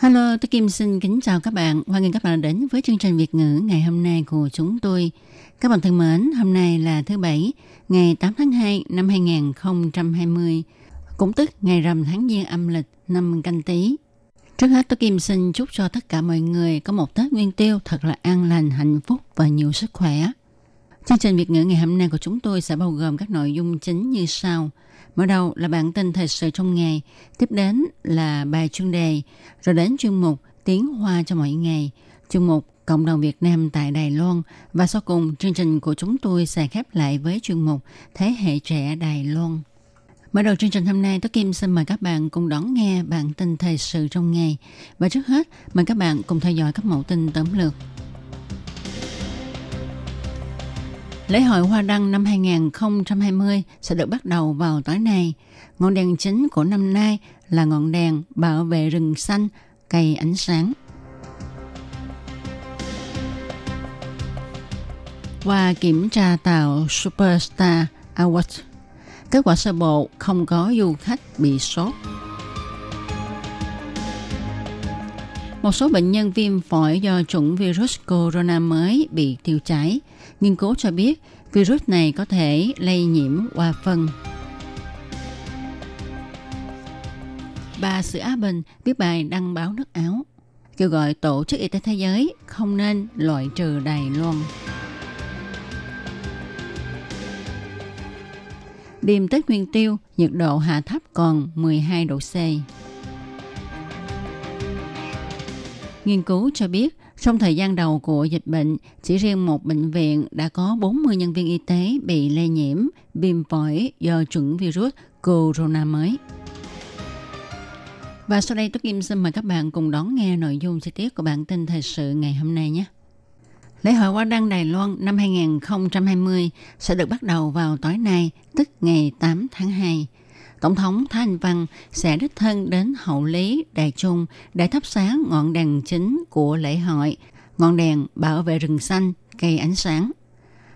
Hello, tôi Kim xin kính chào các bạn. Hoan nghênh các bạn đến với chương trình Việt ngữ ngày hôm nay của chúng tôi. Các bạn thân mến, hôm nay là thứ Bảy, ngày 8 tháng 2 năm 2020, cũng tức ngày rằm tháng Giêng âm lịch năm canh tí. Trước hết tôi Kim xin chúc cho tất cả mọi người có một Tết Nguyên Tiêu thật là an lành, hạnh phúc và nhiều sức khỏe. Chương trình Việt ngữ ngày hôm nay của chúng tôi sẽ bao gồm các nội dung chính như sau. Mở đầu là bản tin thời sự trong ngày, tiếp đến là bài chuyên đề, rồi đến chuyên mục Tiếng Hoa cho mỗi ngày, chuyên mục Cộng đồng Việt Nam tại Đài Loan và sau cùng chương trình của chúng tôi sẽ khép lại với chuyên mục Thế hệ trẻ Đài Loan. Mở đầu chương trình hôm nay, Tố Kim xin mời các bạn cùng đón nghe bản tin thời sự trong ngày. Và trước hết, mời các bạn cùng theo dõi các mẫu tin tóm lược. Lễ hội Hoa Đăng năm 2020 sẽ được bắt đầu vào tối nay. Ngọn đèn chính của năm nay là ngọn đèn bảo vệ rừng xanh, cây ánh sáng. Qua kiểm tra tàu Superstar Awards. kết quả sơ bộ không có du khách bị sốt. Một số bệnh nhân viêm phổi do chủng virus corona mới bị tiêu chảy. Nghiên cứu cho biết virus này có thể lây nhiễm qua phân. Bà Sử Á Bình viết bài đăng báo nước Áo kêu gọi Tổ chức Y tế Thế giới không nên loại trừ Đài Loan. Đêm Tết Nguyên Tiêu, nhiệt độ hạ thấp còn 12 độ C. Nghiên cứu cho biết, trong thời gian đầu của dịch bệnh, chỉ riêng một bệnh viện đã có 40 nhân viên y tế bị lây nhiễm viêm phổi do chủng virus corona mới. Và sau đây tôi Kim xin mời các bạn cùng đón nghe nội dung chi tiết của bản tin thời sự ngày hôm nay nhé. Lễ hội Hoa Đăng Đài Loan năm 2020 sẽ được bắt đầu vào tối nay, tức ngày 8 tháng 2. Tổng thống Thái Anh Văn sẽ đích thân đến hậu lý Đài Trung để thắp sáng ngọn đèn chính của lễ hội, ngọn đèn bảo vệ rừng xanh, cây ánh sáng.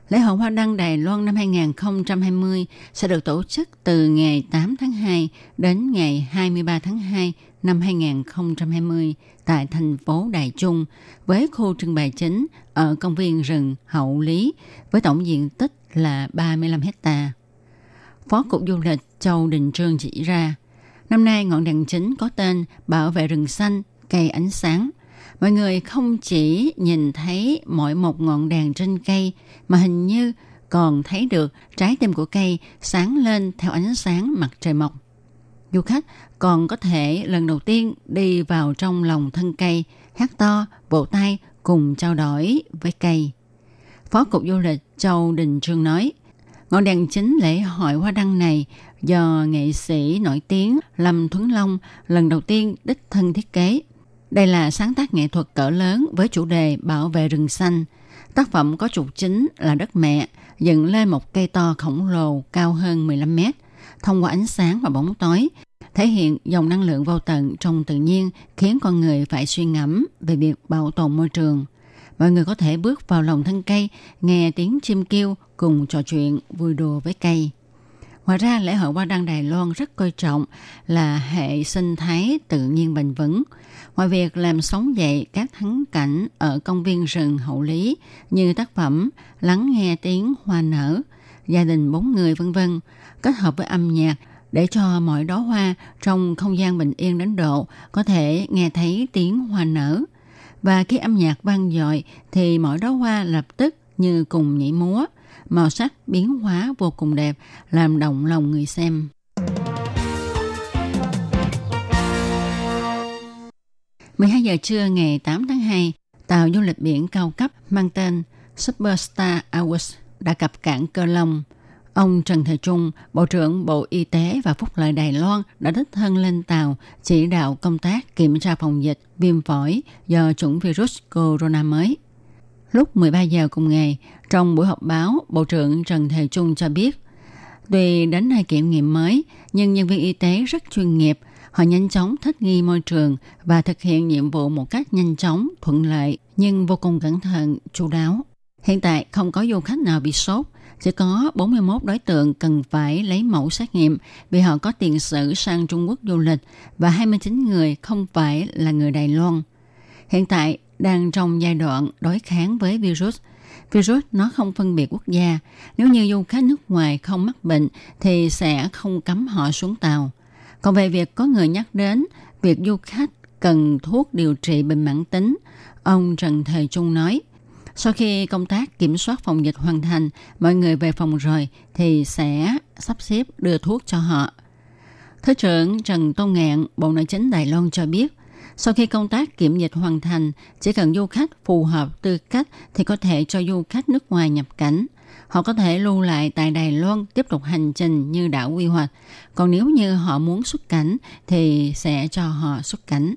Lễ hội Hoa Đăng Đài Loan năm 2020 sẽ được tổ chức từ ngày 8 tháng 2 đến ngày 23 tháng 2 năm 2020 tại thành phố Đài Trung với khu trưng bày chính ở công viên rừng Hậu Lý với tổng diện tích là 35 hecta. Phó Cục Du lịch Châu Đình Trương chỉ ra, năm nay ngọn đèn chính có tên Bảo vệ rừng xanh, cây ánh sáng. Mọi người không chỉ nhìn thấy mỗi một ngọn đèn trên cây mà hình như còn thấy được trái tim của cây sáng lên theo ánh sáng mặt trời mọc. Du khách còn có thể lần đầu tiên đi vào trong lòng thân cây, hát to, vỗ tay cùng trao đổi với cây. Phó Cục Du lịch Châu Đình Trương nói, ngọn đèn chính lễ hội hoa đăng này do nghệ sĩ nổi tiếng Lâm Thuấn Long lần đầu tiên đích thân thiết kế. Đây là sáng tác nghệ thuật cỡ lớn với chủ đề bảo vệ rừng xanh. Tác phẩm có trục chính là đất mẹ, dựng lên một cây to khổng lồ cao hơn 15 mét. Thông qua ánh sáng và bóng tối, thể hiện dòng năng lượng vô tận trong tự nhiên khiến con người phải suy ngẫm về việc bảo tồn môi trường. Mọi người có thể bước vào lòng thân cây, nghe tiếng chim kêu cùng trò chuyện vui đùa với cây. Ngoài ra, lễ hội Hoa Đăng Đài Loan rất coi trọng là hệ sinh thái tự nhiên bền vững. Ngoài việc làm sống dậy các thắng cảnh ở công viên rừng hậu lý như tác phẩm Lắng nghe tiếng hoa nở, gia đình bốn người vân vân kết hợp với âm nhạc để cho mọi đóa hoa trong không gian bình yên đến độ có thể nghe thấy tiếng hoa nở. Và khi âm nhạc vang dội thì mỗi đóa hoa lập tức như cùng nhảy múa, màu sắc biến hóa vô cùng đẹp, làm động lòng người xem. mười hai giờ trưa ngày 8 tháng 2, tàu du lịch biển cao cấp mang tên Superstar Awards đã cập cảng Cơ Long Ông Trần Thời Trung, Bộ trưởng Bộ Y tế và Phúc lợi Đài Loan đã đích thân lên tàu chỉ đạo công tác kiểm tra phòng dịch viêm phổi do chủng virus corona mới. Lúc 13 giờ cùng ngày, trong buổi họp báo, Bộ trưởng Trần Thời Trung cho biết, tuy đến nay kiểm nghiệm mới, nhưng nhân viên y tế rất chuyên nghiệp, họ nhanh chóng thích nghi môi trường và thực hiện nhiệm vụ một cách nhanh chóng, thuận lợi, nhưng vô cùng cẩn thận, chu đáo. Hiện tại không có du khách nào bị sốt, sẽ có 41 đối tượng cần phải lấy mẫu xét nghiệm vì họ có tiền sử sang Trung Quốc du lịch và 29 người không phải là người Đài Loan. Hiện tại đang trong giai đoạn đối kháng với virus. Virus nó không phân biệt quốc gia. Nếu như du khách nước ngoài không mắc bệnh thì sẽ không cấm họ xuống tàu. Còn về việc có người nhắc đến việc du khách cần thuốc điều trị bệnh mãn tính, ông Trần Thời Trung nói – sau khi công tác kiểm soát phòng dịch hoàn thành, mọi người về phòng rồi thì sẽ sắp xếp đưa thuốc cho họ. Thứ trưởng Trần Tôn Ngạn, Bộ Nội chính Đài Loan cho biết, sau khi công tác kiểm dịch hoàn thành, chỉ cần du khách phù hợp tư cách thì có thể cho du khách nước ngoài nhập cảnh. Họ có thể lưu lại tại Đài Loan tiếp tục hành trình như đã quy hoạch. Còn nếu như họ muốn xuất cảnh thì sẽ cho họ xuất cảnh.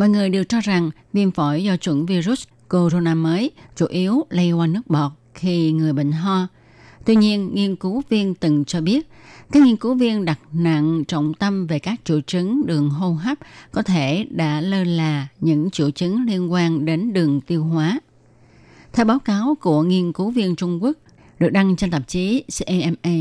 Mọi người đều cho rằng viêm phổi do chủng virus corona mới chủ yếu lây qua nước bọt khi người bệnh ho. Tuy nhiên, nghiên cứu viên từng cho biết các nghiên cứu viên đặt nặng trọng tâm về các triệu chứng đường hô hấp có thể đã lơ là những triệu chứng liên quan đến đường tiêu hóa. Theo báo cáo của nghiên cứu viên Trung Quốc được đăng trên tạp chí CAMA,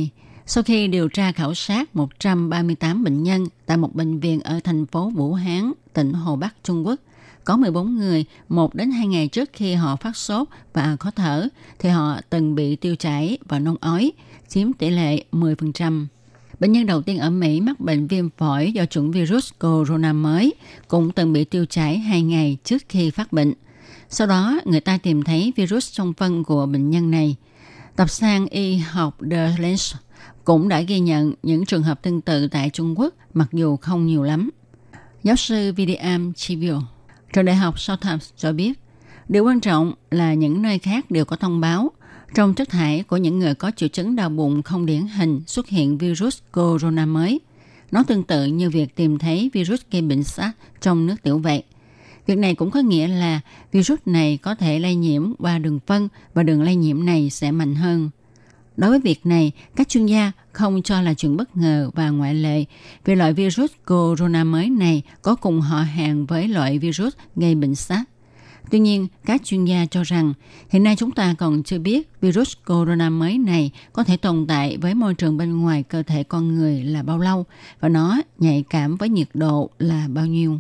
sau khi điều tra khảo sát 138 bệnh nhân tại một bệnh viện ở thành phố Vũ Hán, tỉnh Hồ Bắc, Trung Quốc, có 14 người, một đến hai ngày trước khi họ phát sốt và khó thở, thì họ từng bị tiêu chảy và nôn ói, chiếm tỷ lệ 10%. Bệnh nhân đầu tiên ở Mỹ mắc bệnh viêm phổi do chủng virus corona mới cũng từng bị tiêu chảy hai ngày trước khi phát bệnh. Sau đó, người ta tìm thấy virus trong phân của bệnh nhân này. Tập san y học The Lancet cũng đã ghi nhận những trường hợp tương tự tại Trung Quốc, mặc dù không nhiều lắm. Giáo sư William Chivio, trường đại học Southampton cho biết, điều quan trọng là những nơi khác đều có thông báo trong chất thải của những người có triệu chứng đau bụng không điển hình xuất hiện virus corona mới. Nó tương tự như việc tìm thấy virus gây bệnh SARS trong nước tiểu vậy. Việc này cũng có nghĩa là virus này có thể lây nhiễm qua đường phân và đường lây nhiễm này sẽ mạnh hơn. Đối với việc này, các chuyên gia không cho là chuyện bất ngờ và ngoại lệ vì loại virus corona mới này có cùng họ hàng với loại virus gây bệnh SARS. Tuy nhiên, các chuyên gia cho rằng hiện nay chúng ta còn chưa biết virus corona mới này có thể tồn tại với môi trường bên ngoài cơ thể con người là bao lâu và nó nhạy cảm với nhiệt độ là bao nhiêu.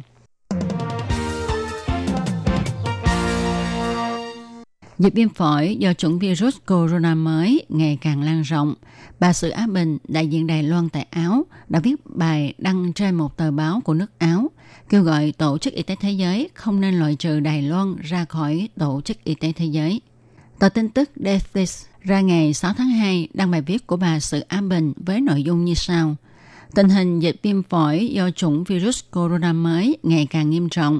Dịch viêm phổi do chủng virus corona mới ngày càng lan rộng. Bà Sự Á Bình, đại diện Đài Loan tại Áo, đã viết bài đăng trên một tờ báo của nước Áo, kêu gọi Tổ chức Y tế Thế giới không nên loại trừ Đài Loan ra khỏi Tổ chức Y tế Thế giới. Tờ tin tức deathless ra ngày 6 tháng 2 đăng bài viết của bà Sự Á Bình với nội dung như sau. Tình hình dịch viêm phổi do chủng virus corona mới ngày càng nghiêm trọng.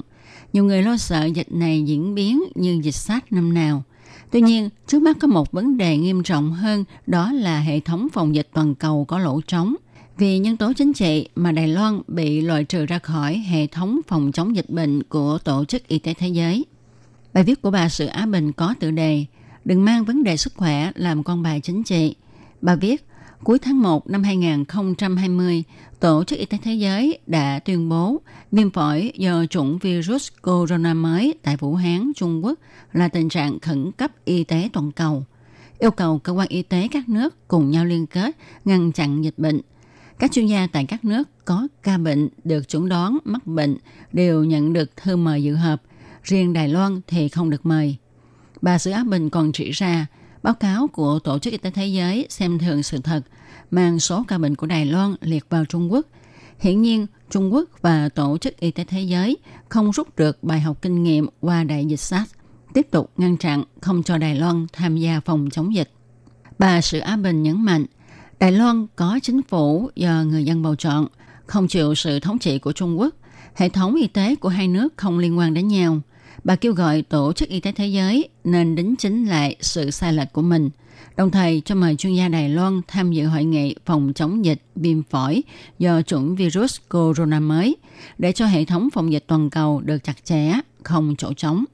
Nhiều người lo sợ dịch này diễn biến như dịch SARS năm nào. Tuy nhiên, trước mắt có một vấn đề nghiêm trọng hơn, đó là hệ thống phòng dịch toàn cầu có lỗ trống. Vì nhân tố chính trị mà Đài Loan bị loại trừ ra khỏi hệ thống phòng chống dịch bệnh của Tổ chức Y tế Thế giới. Bài viết của bà Sự Á Bình có tựa đề Đừng mang vấn đề sức khỏe làm con bài chính trị. Bà viết, cuối tháng 1 năm 2020, Tổ chức Y tế Thế giới đã tuyên bố viêm phổi do chủng virus corona mới tại Vũ Hán, Trung Quốc là tình trạng khẩn cấp y tế toàn cầu, yêu cầu cơ quan y tế các nước cùng nhau liên kết ngăn chặn dịch bệnh. Các chuyên gia tại các nước có ca bệnh được chuẩn đoán mắc bệnh đều nhận được thư mời dự họp, riêng Đài Loan thì không được mời. Bà Sử Á Bình còn chỉ ra, báo cáo của Tổ chức Y tế Thế giới xem thường sự thật, mang số ca bệnh của Đài Loan liệt vào Trung Quốc. Hiển nhiên, Trung Quốc và Tổ chức Y tế Thế giới không rút được bài học kinh nghiệm qua đại dịch SARS tiếp tục ngăn chặn không cho Đài Loan tham gia phòng chống dịch. Bà Sự Á Bình nhấn mạnh, Đài Loan có chính phủ do người dân bầu chọn, không chịu sự thống trị của Trung Quốc. Hệ thống y tế của hai nước không liên quan đến nhau. Bà kêu gọi Tổ chức Y tế Thế giới nên đính chính lại sự sai lệch của mình, đồng thời cho mời chuyên gia Đài Loan tham dự hội nghị phòng chống dịch viêm phổi do chủng virus corona mới, để cho hệ thống phòng dịch toàn cầu được chặt chẽ, không chỗ trống.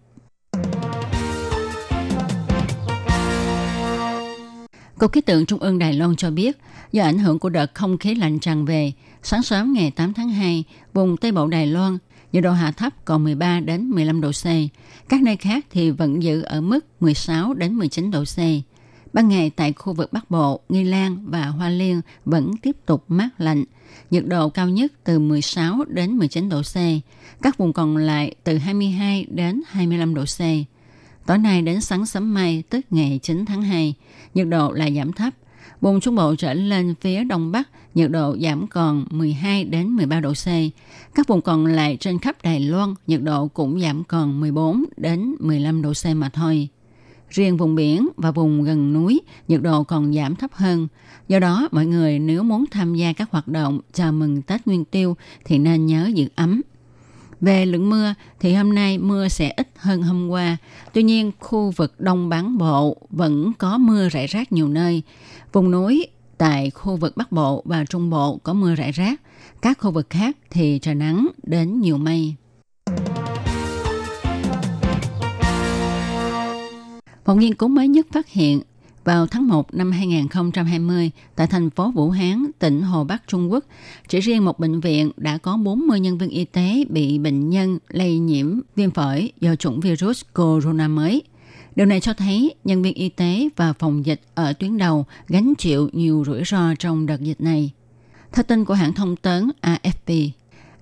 Cục khí tượng Trung ương Đài Loan cho biết, do ảnh hưởng của đợt không khí lạnh tràn về, sáng sớm ngày 8 tháng 2, vùng Tây Bộ Đài Loan, nhiệt độ hạ thấp còn 13 đến 15 độ C. Các nơi khác thì vẫn giữ ở mức 16 đến 19 độ C. Ban ngày tại khu vực Bắc Bộ, Nghi Lan và Hoa Liên vẫn tiếp tục mát lạnh. Nhiệt độ cao nhất từ 16 đến 19 độ C. Các vùng còn lại từ 22 đến 25 độ C. Tối nay đến sáng sớm mai, tức ngày 9 tháng 2, nhiệt độ là giảm thấp. Vùng Trung Bộ trở lên phía Đông Bắc, nhiệt độ giảm còn 12 đến 13 độ C. Các vùng còn lại trên khắp Đài Loan, nhiệt độ cũng giảm còn 14 đến 15 độ C mà thôi. Riêng vùng biển và vùng gần núi, nhiệt độ còn giảm thấp hơn. Do đó, mọi người nếu muốn tham gia các hoạt động chào mừng Tết Nguyên Tiêu thì nên nhớ giữ ấm. Về lượng mưa thì hôm nay mưa sẽ ít hơn hôm qua. Tuy nhiên, khu vực Đông Bán Bộ vẫn có mưa rải rác nhiều nơi. Vùng núi tại khu vực Bắc Bộ và Trung Bộ có mưa rải rác. Các khu vực khác thì trời nắng đến nhiều mây. Một nghiên cứu mới nhất phát hiện vào tháng 1 năm 2020 tại thành phố Vũ Hán, tỉnh Hồ Bắc, Trung Quốc. Chỉ riêng một bệnh viện đã có 40 nhân viên y tế bị bệnh nhân lây nhiễm viêm phổi do chủng virus corona mới. Điều này cho thấy nhân viên y tế và phòng dịch ở tuyến đầu gánh chịu nhiều rủi ro trong đợt dịch này. Theo tin của hãng thông tấn AFP,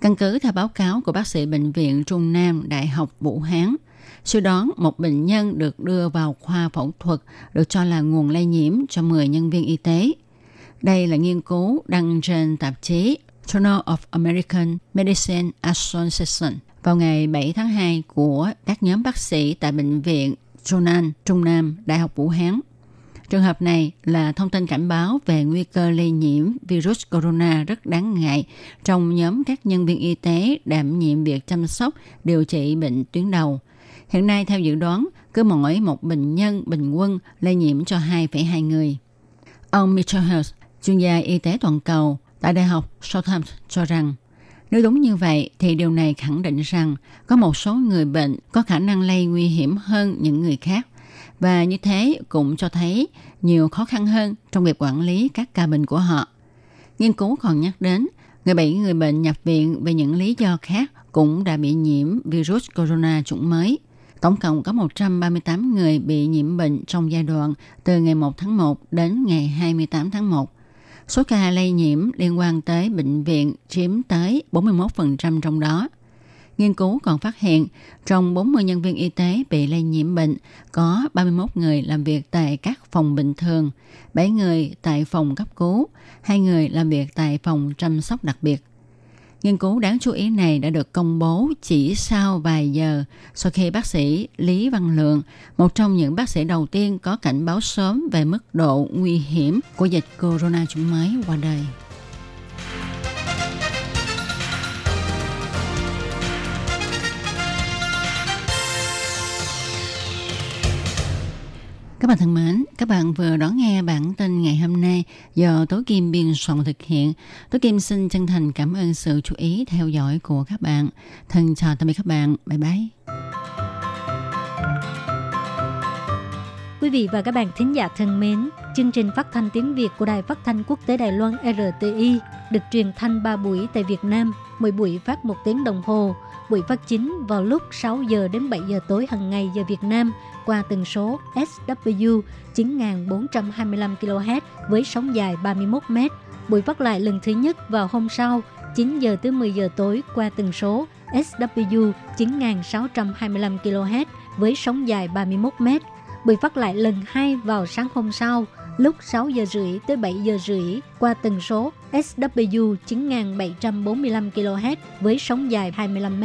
căn cứ theo báo cáo của bác sĩ Bệnh viện Trung Nam Đại học Vũ Hán, sau đó một bệnh nhân được đưa vào khoa phẫu thuật được cho là nguồn lây nhiễm cho 10 nhân viên y tế. Đây là nghiên cứu đăng trên tạp chí Journal of American Medicine Association vào ngày 7 tháng 2 của các nhóm bác sĩ tại Bệnh viện Jonan Trung Nam, Đại học Vũ Hán. Trường hợp này là thông tin cảnh báo về nguy cơ lây nhiễm virus corona rất đáng ngại trong nhóm các nhân viên y tế đảm nhiệm việc chăm sóc, điều trị bệnh tuyến đầu – Hiện nay theo dự đoán, cứ mỗi một bệnh nhân bình quân lây nhiễm cho 2,2 người. Ông Mitchell Hurst, chuyên gia y tế toàn cầu tại Đại học Southampton cho rằng, nếu đúng như vậy thì điều này khẳng định rằng có một số người bệnh có khả năng lây nguy hiểm hơn những người khác. Và như thế cũng cho thấy nhiều khó khăn hơn trong việc quản lý các ca bệnh của họ. Nghiên cứu còn nhắc đến, người bảy người bệnh nhập viện vì những lý do khác cũng đã bị nhiễm virus corona chủng mới – Tổng cộng có 138 người bị nhiễm bệnh trong giai đoạn từ ngày 1 tháng 1 đến ngày 28 tháng 1. Số ca lây nhiễm liên quan tới bệnh viện chiếm tới 41% trong đó. Nghiên cứu còn phát hiện trong 40 nhân viên y tế bị lây nhiễm bệnh có 31 người làm việc tại các phòng bình thường, 7 người tại phòng cấp cứu, 2 người làm việc tại phòng chăm sóc đặc biệt. Nghiên cứu đáng chú ý này đã được công bố chỉ sau vài giờ sau khi bác sĩ Lý Văn Lượng, một trong những bác sĩ đầu tiên có cảnh báo sớm về mức độ nguy hiểm của dịch corona chủng mới qua đời. Các bạn thân mến, các bạn vừa đón nghe bản tin ngày hôm nay do Tố Kim biên soạn thực hiện. Tố Kim xin chân thành cảm ơn sự chú ý theo dõi của các bạn. Thân chào tạm biệt các bạn. Bye bye. Quý vị và các bạn thính giả thân mến, chương trình phát thanh tiếng Việt của Đài Phát thanh Quốc tế Đài Loan RTI được truyền thanh 3 buổi tại Việt Nam, mỗi buổi phát một tiếng đồng hồ. Buổi phát chính vào lúc 6 giờ đến 7 giờ tối hàng ngày giờ Việt Nam qua tần số SW 9425 kHz với sóng dài 31 m. Buổi phát lại lần thứ nhất vào hôm sau 9 giờ tới 10 giờ tối qua tần số SW 9625 kHz với sóng dài 31 m. Buổi phát lại lần hai vào sáng hôm sau, lúc 6 giờ rưỡi tới 7 giờ rưỡi qua tần số SW 9745 kHz với sóng dài 25 m.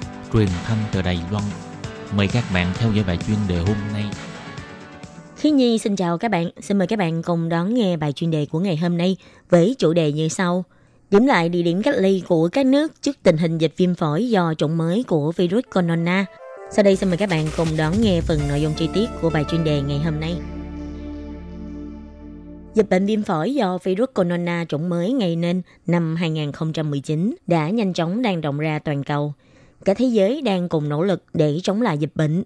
truyền thanh từ Đài Loan. Mời các bạn theo dõi bài chuyên đề hôm nay. Khi Nhi xin chào các bạn, xin mời các bạn cùng đón nghe bài chuyên đề của ngày hôm nay với chủ đề như sau. Điểm lại địa điểm cách ly của các nước trước tình hình dịch viêm phổi do chủng mới của virus corona. Sau đây xin mời các bạn cùng đón nghe phần nội dung chi tiết của bài chuyên đề ngày hôm nay. Dịch bệnh viêm phổi do virus corona chủng mới gây nên năm 2019 đã nhanh chóng lan rộng ra toàn cầu. Cả thế giới đang cùng nỗ lực để chống lại dịch bệnh.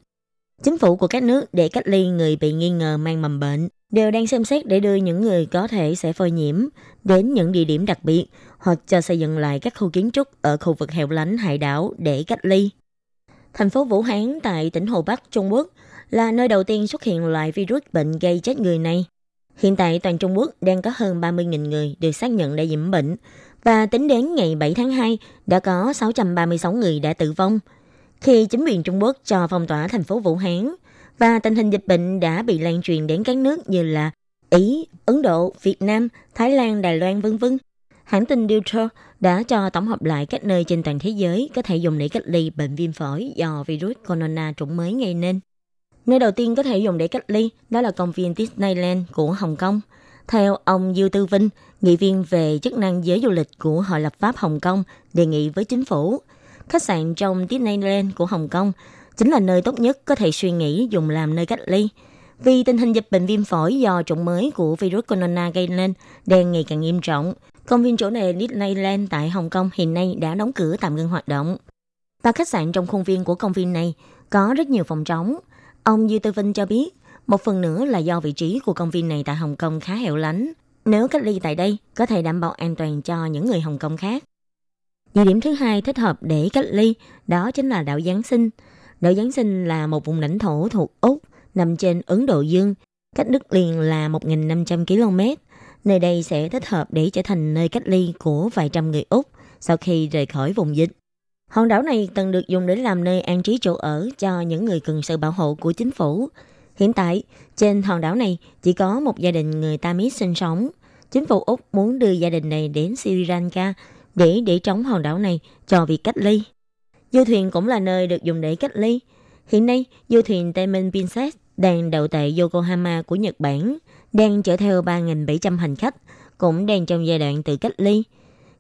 Chính phủ của các nước để cách ly người bị nghi ngờ mang mầm bệnh đều đang xem xét để đưa những người có thể sẽ phơi nhiễm đến những địa điểm đặc biệt hoặc cho xây dựng lại các khu kiến trúc ở khu vực hẻo lánh hải đảo để cách ly. Thành phố Vũ Hán tại tỉnh Hồ Bắc, Trung Quốc là nơi đầu tiên xuất hiện loại virus bệnh gây chết người này. Hiện tại toàn Trung Quốc đang có hơn 30.000 người được xác nhận đã nhiễm bệnh và tính đến ngày 7 tháng 2 đã có 636 người đã tử vong. Khi chính quyền Trung Quốc cho phong tỏa thành phố Vũ Hán và tình hình dịch bệnh đã bị lan truyền đến các nước như là Ý, Ấn Độ, Việt Nam, Thái Lan, Đài Loan vân vân. Hãng tin Reuters đã cho tổng hợp lại các nơi trên toàn thế giới có thể dùng để cách ly bệnh viêm phổi do virus corona chủng mới gây nên. Nơi đầu tiên có thể dùng để cách ly đó là công viên Disneyland của Hồng Kông. Theo ông Dư Tư Vinh, nghị viên về chức năng giới du lịch của Hội lập pháp Hồng Kông, đề nghị với chính phủ, khách sạn trong Disneyland của Hồng Kông chính là nơi tốt nhất có thể suy nghĩ dùng làm nơi cách ly. Vì tình hình dịch bệnh viêm phổi do chủng mới của virus corona gây nên đang ngày càng nghiêm trọng, công viên chỗ này Disneyland tại Hồng Kông hiện nay đã đóng cửa tạm ngưng hoạt động. Và khách sạn trong khuôn viên của công viên này có rất nhiều phòng trống. Ông Dư Tư Vinh cho biết, một phần nữa là do vị trí của công viên này tại Hồng Kông khá hẻo lánh. Nếu cách ly tại đây, có thể đảm bảo an toàn cho những người Hồng Kông khác. Địa điểm thứ hai thích hợp để cách ly đó chính là đảo Giáng sinh. Đảo Giáng sinh là một vùng lãnh thổ thuộc Úc, nằm trên Ấn Độ Dương, cách đất liền là 1.500 km. Nơi đây sẽ thích hợp để trở thành nơi cách ly của vài trăm người Úc sau khi rời khỏi vùng dịch. Hòn đảo này từng được dùng để làm nơi an trí chỗ ở cho những người cần sự bảo hộ của chính phủ. Hiện tại, trên hòn đảo này chỉ có một gia đình người Tamis sinh sống. Chính phủ Úc muốn đưa gia đình này đến Sri Lanka để để trống hòn đảo này cho việc cách ly. Du thuyền cũng là nơi được dùng để cách ly. Hiện nay, du thuyền Diamond Princess đang đậu tại Yokohama của Nhật Bản, đang chở theo 3.700 hành khách, cũng đang trong giai đoạn tự cách ly.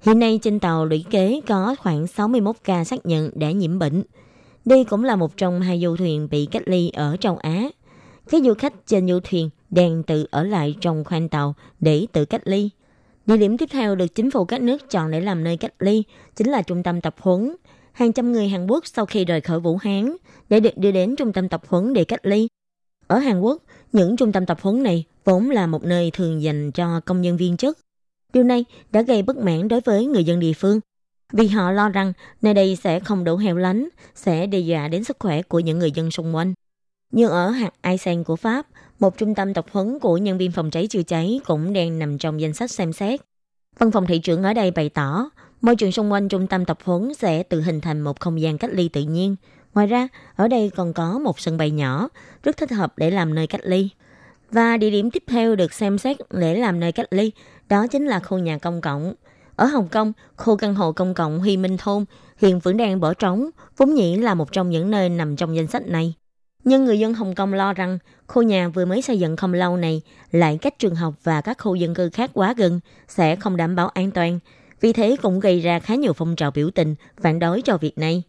Hiện nay trên tàu lũy kế có khoảng 61 ca xác nhận đã nhiễm bệnh. Đây cũng là một trong hai du thuyền bị cách ly ở châu Á. Các du khách trên du thuyền đang tự ở lại trong khoang tàu để tự cách ly. Địa điểm tiếp theo được chính phủ các nước chọn để làm nơi cách ly chính là trung tâm tập huấn. Hàng trăm người Hàn Quốc sau khi rời khỏi Vũ Hán để được đưa đến trung tâm tập huấn để cách ly. Ở Hàn Quốc, những trung tâm tập huấn này vốn là một nơi thường dành cho công nhân viên chức. Điều này đã gây bất mãn đối với người dân địa phương vì họ lo rằng nơi đây sẽ không đủ heo lánh, sẽ đe dọa đến sức khỏe của những người dân xung quanh. Nhưng ở hạt Aisen của Pháp, một trung tâm tập huấn của nhân viên phòng cháy chữa cháy cũng đang nằm trong danh sách xem xét. Văn phòng thị trưởng ở đây bày tỏ, môi trường xung quanh trung tâm tập huấn sẽ tự hình thành một không gian cách ly tự nhiên. Ngoài ra, ở đây còn có một sân bay nhỏ, rất thích hợp để làm nơi cách ly. Và địa điểm tiếp theo được xem xét để làm nơi cách ly, đó chính là khu nhà công cộng. Ở Hồng Kông, khu căn hộ công cộng Huy Minh Thôn hiện vẫn đang bỏ trống, vốn nhĩ là một trong những nơi nằm trong danh sách này. Nhưng người dân Hồng Kông lo rằng khu nhà vừa mới xây dựng không lâu này lại cách trường học và các khu dân cư khác quá gần sẽ không đảm bảo an toàn. Vì thế cũng gây ra khá nhiều phong trào biểu tình phản đối cho việc này.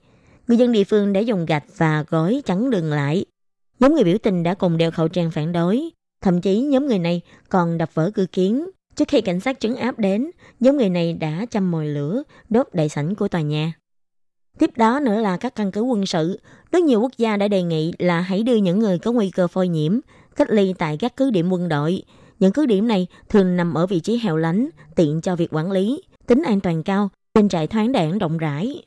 Người dân địa phương đã dùng gạch và gói chắn đường lại. Nhóm người biểu tình đã cùng đeo khẩu trang phản đối. Thậm chí nhóm người này còn đập vỡ cửa kiến. Trước khi cảnh sát trấn áp đến, nhóm người này đã châm mồi lửa, đốt đại sảnh của tòa nhà. Tiếp đó nữa là các căn cứ quân sự. Rất nhiều quốc gia đã đề nghị là hãy đưa những người có nguy cơ phơi nhiễm cách ly tại các cứ điểm quân đội. Những cứ điểm này thường nằm ở vị trí hẻo lánh, tiện cho việc quản lý, tính an toàn cao, trên trại thoáng đảng rộng rãi.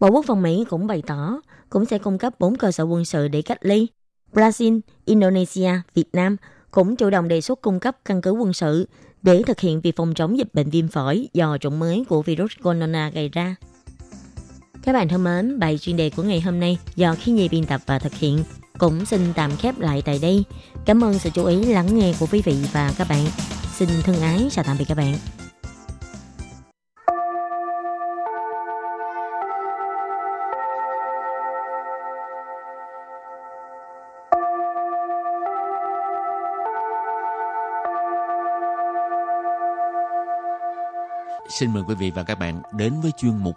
Bộ Quốc phòng Mỹ cũng bày tỏ cũng sẽ cung cấp 4 cơ sở quân sự để cách ly. Brazil, Indonesia, Việt Nam cũng chủ động đề xuất cung cấp căn cứ quân sự để thực hiện việc phòng chống dịch bệnh viêm phổi do chủng mới của virus corona gây ra. Các bạn thân mến, bài chuyên đề của ngày hôm nay do khi nhi biên tập và thực hiện cũng xin tạm khép lại tại đây. Cảm ơn sự chú ý lắng nghe của quý vị và các bạn. Xin thân ái chào tạm biệt các bạn. Xin mời quý vị và các bạn đến với chuyên mục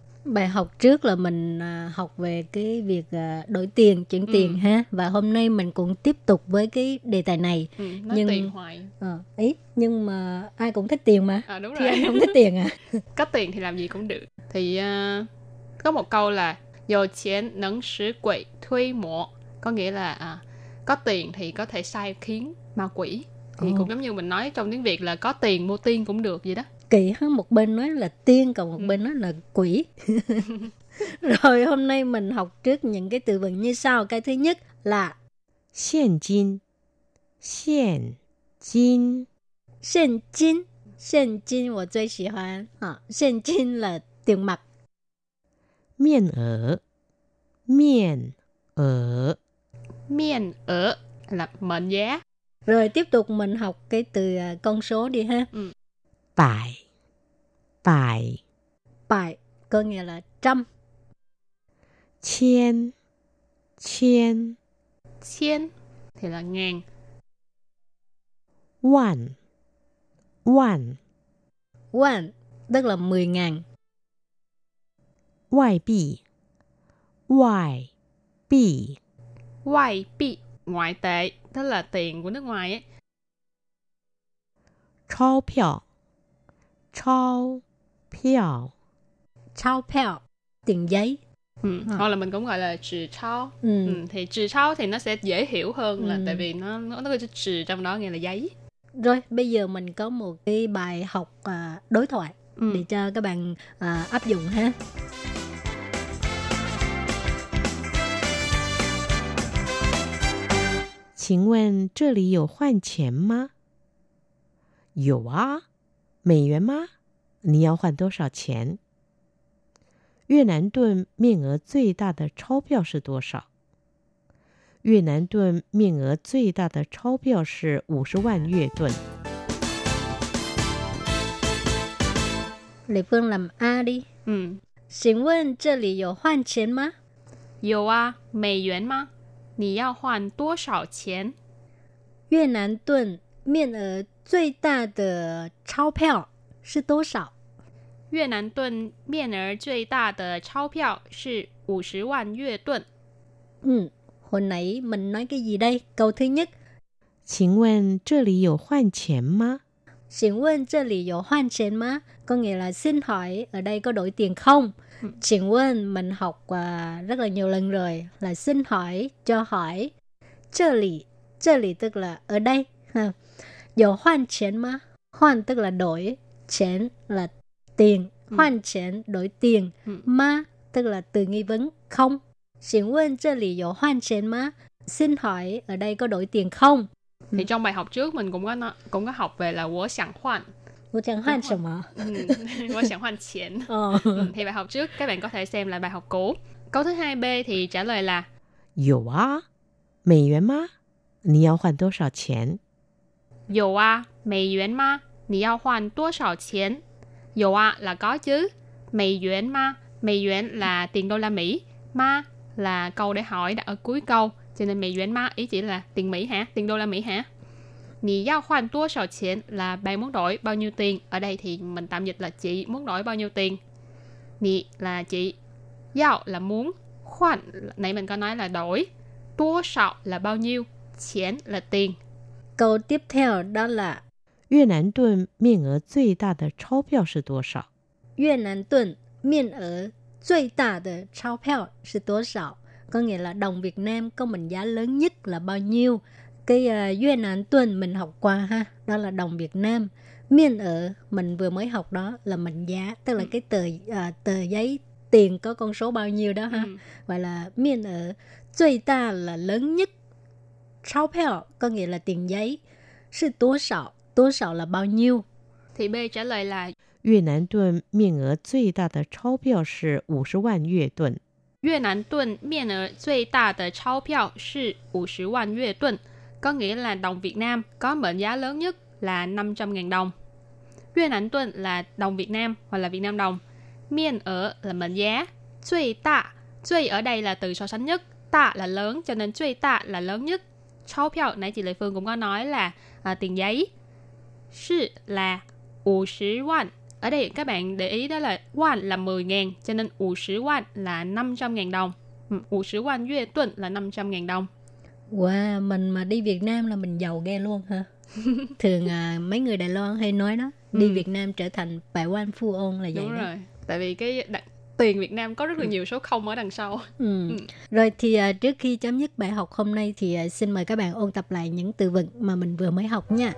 Bài học trước là mình à, học về cái việc à, đổi tiền, chuyển Ừ. tiền ha. Và hôm nay mình cũng tiếp tục với cái đề tài này. Ừ, nói Nhưng- tiền hoài. Ờ, ý, nhưng mà ai cũng thích tiền mà. À đúng Thì rồi. anh không thích tiền à? có tiền thì làm gì cũng được. Thì à, có một câu là Dầu tiền nâng sử quỷ thuê mộ. Có nghĩa là à, có tiền thì có thể sai khiến ma quỷ. Thì cũng giống như mình nói trong tiếng Việt là có tiền mua tiên cũng được vậy đó kỳ hơn một bên nói là tiên còn một ừ. bên nói là quỷ. Rồi hôm nay mình học trước những cái từ vựng như sau. Cái thứ nhất là hiện kim hiện kim hiện kim hiện kim tôi rất thích ha hiện kim là tiền mặt. Miễn ở. Miễn ở. Miễn ở là mệnh giá. Rồi tiếp tục mình học cái từ à, con số đi ha. Ừ. Bài Bài Bài có nghĩa là trăm. Chiên. Chiên. Chiên thì là ngàn. Vạn Vạn Vạn tức là mười ngàn. Ngoại bị Ngoại bị Ngoại bị Ngoại tệ tức là tiền của nước ngoài ấy. 钞票 钞票， Trao peo, tiền giấy. Ừ. À. Hoặc là mình cũng gọi là trừ trao. Ừ. Ừ. Thì trừ trao thì nó sẽ dễ hiểu hơn là Ừ. tại vì nó nó nó có chữ trừ trong đó nghĩa là giấy. Rồi bây giờ mình có một cái bài học à, đối thoại Ừ. để cho các bạn à, áp dụng ha. 请问这里有换钱吗？有啊， 美元吗？你要换多少钱？越南盾面额最大的钞票是多少？越南盾面额最大的钞票是五十万越盾。 Lệ Phương làm A đi. Ừ. Xin问这里有换钱吗？有啊，美元吗？你要换多少钱？越南盾面额 最大的钞票是多少？越南盾面额最大的钞票是五十万越盾。 Ừ, hồi nãy mình nói cái gì đây? Câu thứ nhất, 请问这里有换钱吗？ xin问这里有换钱吗? Có nghĩa là xin hỏi ở đây có đổi tiền không? Ừ. Xin quên mình học à, rất là nhiều lần rồi là xin hỏi, cho hỏi. 这里,这里 tức là ở đây. Ha. 有换钱吗? Hoan tức là đổi, chén là tiền, Ừ. hoan chén đổi tiền, Ừ. ma tức là từ nghi vấn không. Xin quên 这里有换钱吗? Xin hỏi ở đây có đổi tiền không? Thì trong bài học trước mình cũng có nó, cũng có học về là 我想换 Tôi chẳng hoan什么? Ừ, 我想换钱 Ờ. Ừ, thì bài học trước các bạn có thể xem lại bài học cũ. Câu thứ hai B thì trả lời là 有啊，美元吗？你要换多少钱？ 有啊，美元吗？你要换多少钱？有啊 là có chứ. Mỹ yuan ma, Mỹ yuan là tiền đô la Mỹ. Ma là câu để hỏi đặt ở cuối câu. Cho nên Mỹ yuan ma ý chỉ là tiền Mỹ hả? Tiền đô la Mỹ hả? Nì giao khoan tua sào tiền là bạn muốn đổi bao nhiêu tiền. Ở đây thì mình tạm dịch là chị muốn đổi bao nhiêu tiền. Nì là chị. Giao là muốn. Khoan, nãy mình có nói là đổi. Tua sào là bao nhiêu. Tiền là tiền. Câu tiếp theo đó là 越南盾面额最大的钞票是多少？越南盾面额最大的钞票是多少? Có nghĩa là đồng Việt Nam có mệnh giá lớn nhất là bao nhiêu? cái uh, Việt Nam tuần mình học qua ha, đó là đồng Việt Nam. Miên ở mình vừa mới học đó là mệnh giá, tức là Ừ. cái tờ uh, tờ giấy tiền có con số bao nhiêu đó ha. Ừ. Gọi là miên ở.最大 là lớn nhất. Trao票có nghĩa là tiền giấy. Sư tố sạo, tố sạo là bao nhiêu. Thì B trả lời là 越南盾面额最大的钞票是五十万越盾。越南盾面额最大的钞票是50万越盾, có nghĩa là đồng Việt Nam có mệnh giá lớn nhất là 500.000 đồng.越南盾là đồng Việt Nam hoặc là Việt Nam đồng. Miên ở là mệnh giá. Cui tạ, cui ở đây là từ so sánh nhất. Tạ là lớn cho nên cui tạ là lớn nhất. Chao piao, nãy chị Lệ Phương cũng có nói là tiền giấy. Là 50 won. Ở đây các bạn để ý đó là won là 10 ngàn, cho nên 50 won là 500 ngàn đồng. 50 won yue tuần là 500 ngàn đồng. Wow, mình mà đi Việt Nam là mình giàu ghê luôn hả? Thường à, mấy người Đài Loan hay nói đó, đi ừ. Việt Nam trở thành bài quan phu ôn là vậy. Đúng đó. rồi tại vì cái đặc tiền Việt Nam có rất là ừ. nhiều số không ở đằng sau. Ừ. Ừ. Rồi thì à, trước khi chấm dứt bài học hôm nay thì à, xin mời các bạn ôn tập lại những từ vựng mà mình vừa mới học nha.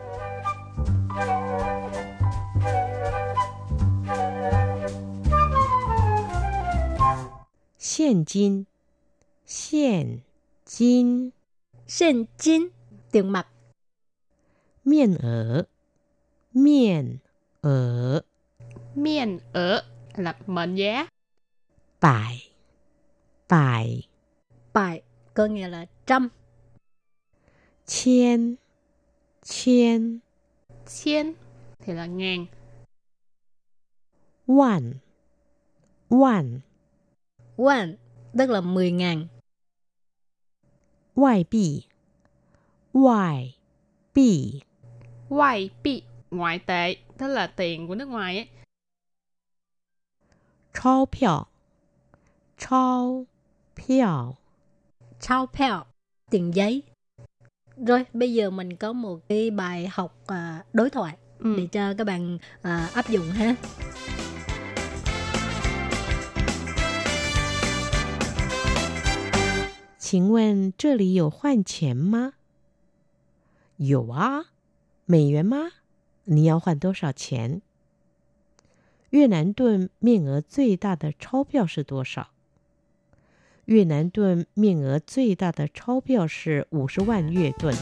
Hiện kim, hiện kim, hiện kim, tiền mặt. Miên ở, miên ở, miên ở là mệnh giá. Bài Bài Bài có nghĩa là trăm. Chiên. Chiên. Chiên thì là ngàn. Vạn Vạn Vạn tức là mười ngàn. Ngoại bị Ngoại bị Ngoại bị Ngoại tệ tức là tiền của nước ngoài ấy. Chao 钞票， trao票, tiền giấy. Rồi bây giờ mình có một cái bài học à, đối thoại Ừ. để cho các bạn à, áp dụng ha. 请问这里有换钱吗？有啊，美元吗？你要换多少钱？越南盾面额最大的钞票是多少？ 越南盾面额最大的钞票是五十万越盾。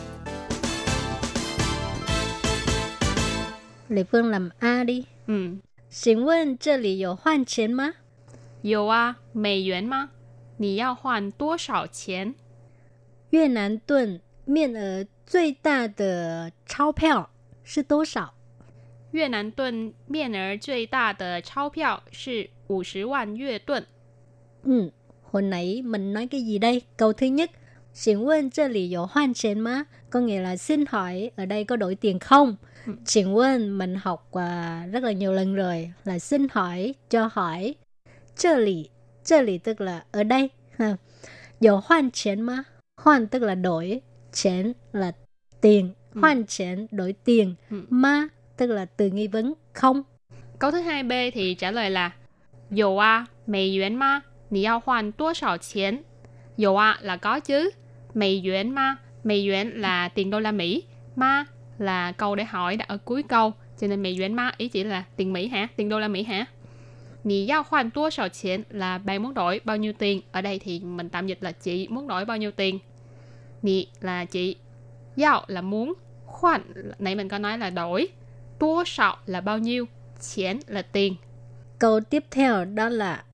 Lệ Phương làm A đi. Ừ. Xin 问这里有换钱吗？有啊，美元吗？你要换多少钱？越南盾面额最大的钞票是多少？越南盾面额最大的钞票是五十万越盾。Ừ, Hồi nãy mình nói cái gì đây? Câu thứ nhất, Xin quên chơi lì dụ hoan trên má. Có nghĩa là xin hỏi ở đây có đổi tiền không? Ừ. Xin quên mình học uh, rất là nhiều lần rồi Là xin hỏi, cho hỏi. Chơi lì, chơi lì tức là ở đây. Ha. Hoan trên má. Hoan tức là đổi Chén là tiền. Ừ. Hoan chén đổi tiền. Ừ. Má tức là từ nghi vấn không. Câu thứ hai b thì trả lời là Dù à, mì yuán má 你要换多少钱？有啊 là có chứ. 美元吗？美元là tiền đô la Mỹ. Ma là câu để hỏi đặt ở cuối câu. Cho nên 美元吗ý chỉ là tiền Mỹ hả? Tiền đô la Mỹ hả? 你要换多少钱 là bạn muốn đổi bao nhiêu tiền. Ở đây thì mình tạm dịch là chị muốn đổi bao nhiêu tiền. Nì là chị. Yao là muốn. Khoan nãy mình có nói là đổi. Tua sạo là bao nhiêu. Chén là tiền. Câu tiếp theo đó là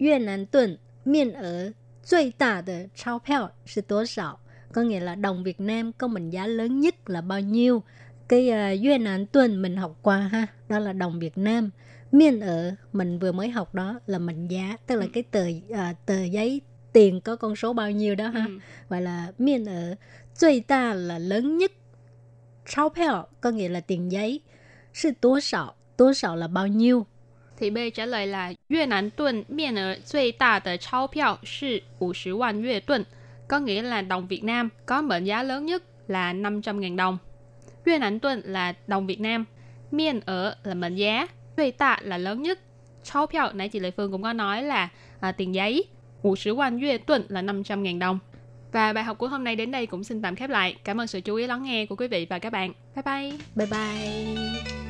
越南盾面额最大的钞票是多少? Có nghĩa là đồng Việt Nam có mệnh giá lớn nhất là bao nhiêu? Cái uh, Việt Nam tuần mình học qua ha, đó là đồng Việt Nam. Miên ở mình vừa mới học đó là mệnh giá, tức là Ừ. cái tờ à, tờ giấy tiền có con số bao nhiêu đó ha. Ừ. Gọi là miên ở. 最大 là lớn nhất. 钞票 có nghĩa là tiền giấy. Sư tố sạo, tố sạo là bao nhiêu? Thì B trả lời là 越南盾面额最大的钞票是50万越盾, có nghĩa là đồng Việt Nam có mệnh giá lớn nhất là 500.000 đồng.越南盾là đồng Việt Nam, miên ở là mệnh giá, 最大 là lớn nhất. Cháo 票 nãy chị Lệ Phương cũng có nói là à, tiền giấy, 50 万越盾 là 500.000 đồng. Và bài học của hôm nay đến đây cũng xin tạm khép lại. Cảm ơn sự chú ý lắng nghe của quý vị và các bạn. Bye bye. Bye bye.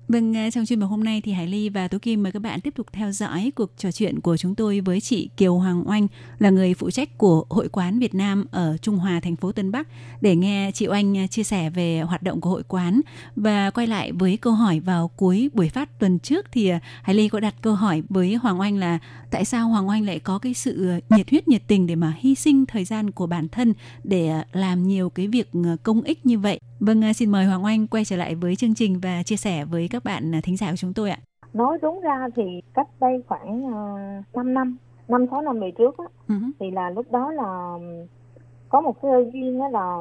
Vâng, ờ, trong chuyên mục hôm nay thì Hải Ly và Tố Kim mời các bạn tiếp tục theo dõi cuộc trò chuyện của chúng tôi với chị Kiều Hoàng Oanh là người phụ trách của Hội quán Việt Nam ở Trung Hòa, thành phố Tân Bắc để nghe chị Oanh ờ, chia sẻ về hoạt động của hội quán và quay lại với câu hỏi vào cuối buổi phát tuần trước thì ờ, Hải Ly có đặt câu hỏi với Hoàng Oanh là tại sao Hoàng Oanh lại có cái sự nhiệt huyết nhiệt tình để mà hy sinh thời gian của bản thân để làm nhiều cái việc công ích như vậy. Vâng, xin mời Hoàng Oanh quay trở lại với chương trình và chia sẻ với các bạn thính giả của chúng tôi ạ. Nói đúng ra thì cách đây khoảng uh, 5 năm, 5 6 năm về trước á, uh-huh. thì là lúc đó là có một cái duyên đó là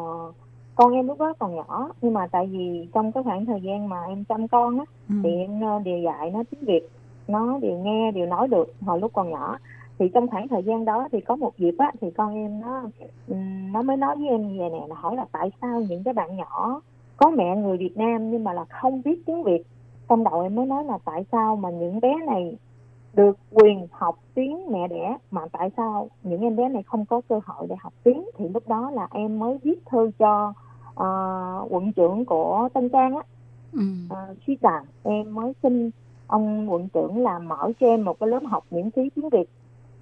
con em lúc đó còn nhỏ nhưng mà tại vì trong cái khoảng thời gian mà em chăm con á uh-huh. thì em đều dạy nó tiếng Việt nó đều nghe đều nói được hồi lúc còn nhỏ thì trong khoảng thời gian đó thì có một dịp á thì con em nó nó mới nói với em vậy nè là hỏi là tại sao những cái bạn nhỏ có mẹ người Việt Nam nhưng mà là không biết tiếng Việt trong đầu em mới nói là tại sao mà những bé này được quyền học tiếng mẹ đẻ mà tại sao những em bé này không có cơ hội để học tiếng? Thì lúc đó là em mới viết thư cho uh, quận trưởng của Tân Trang á. Ừ. uh, Suy Tàn em mới xin ông quận trưởng làm mở cho em một cái lớp học miễn phí tiếng Việt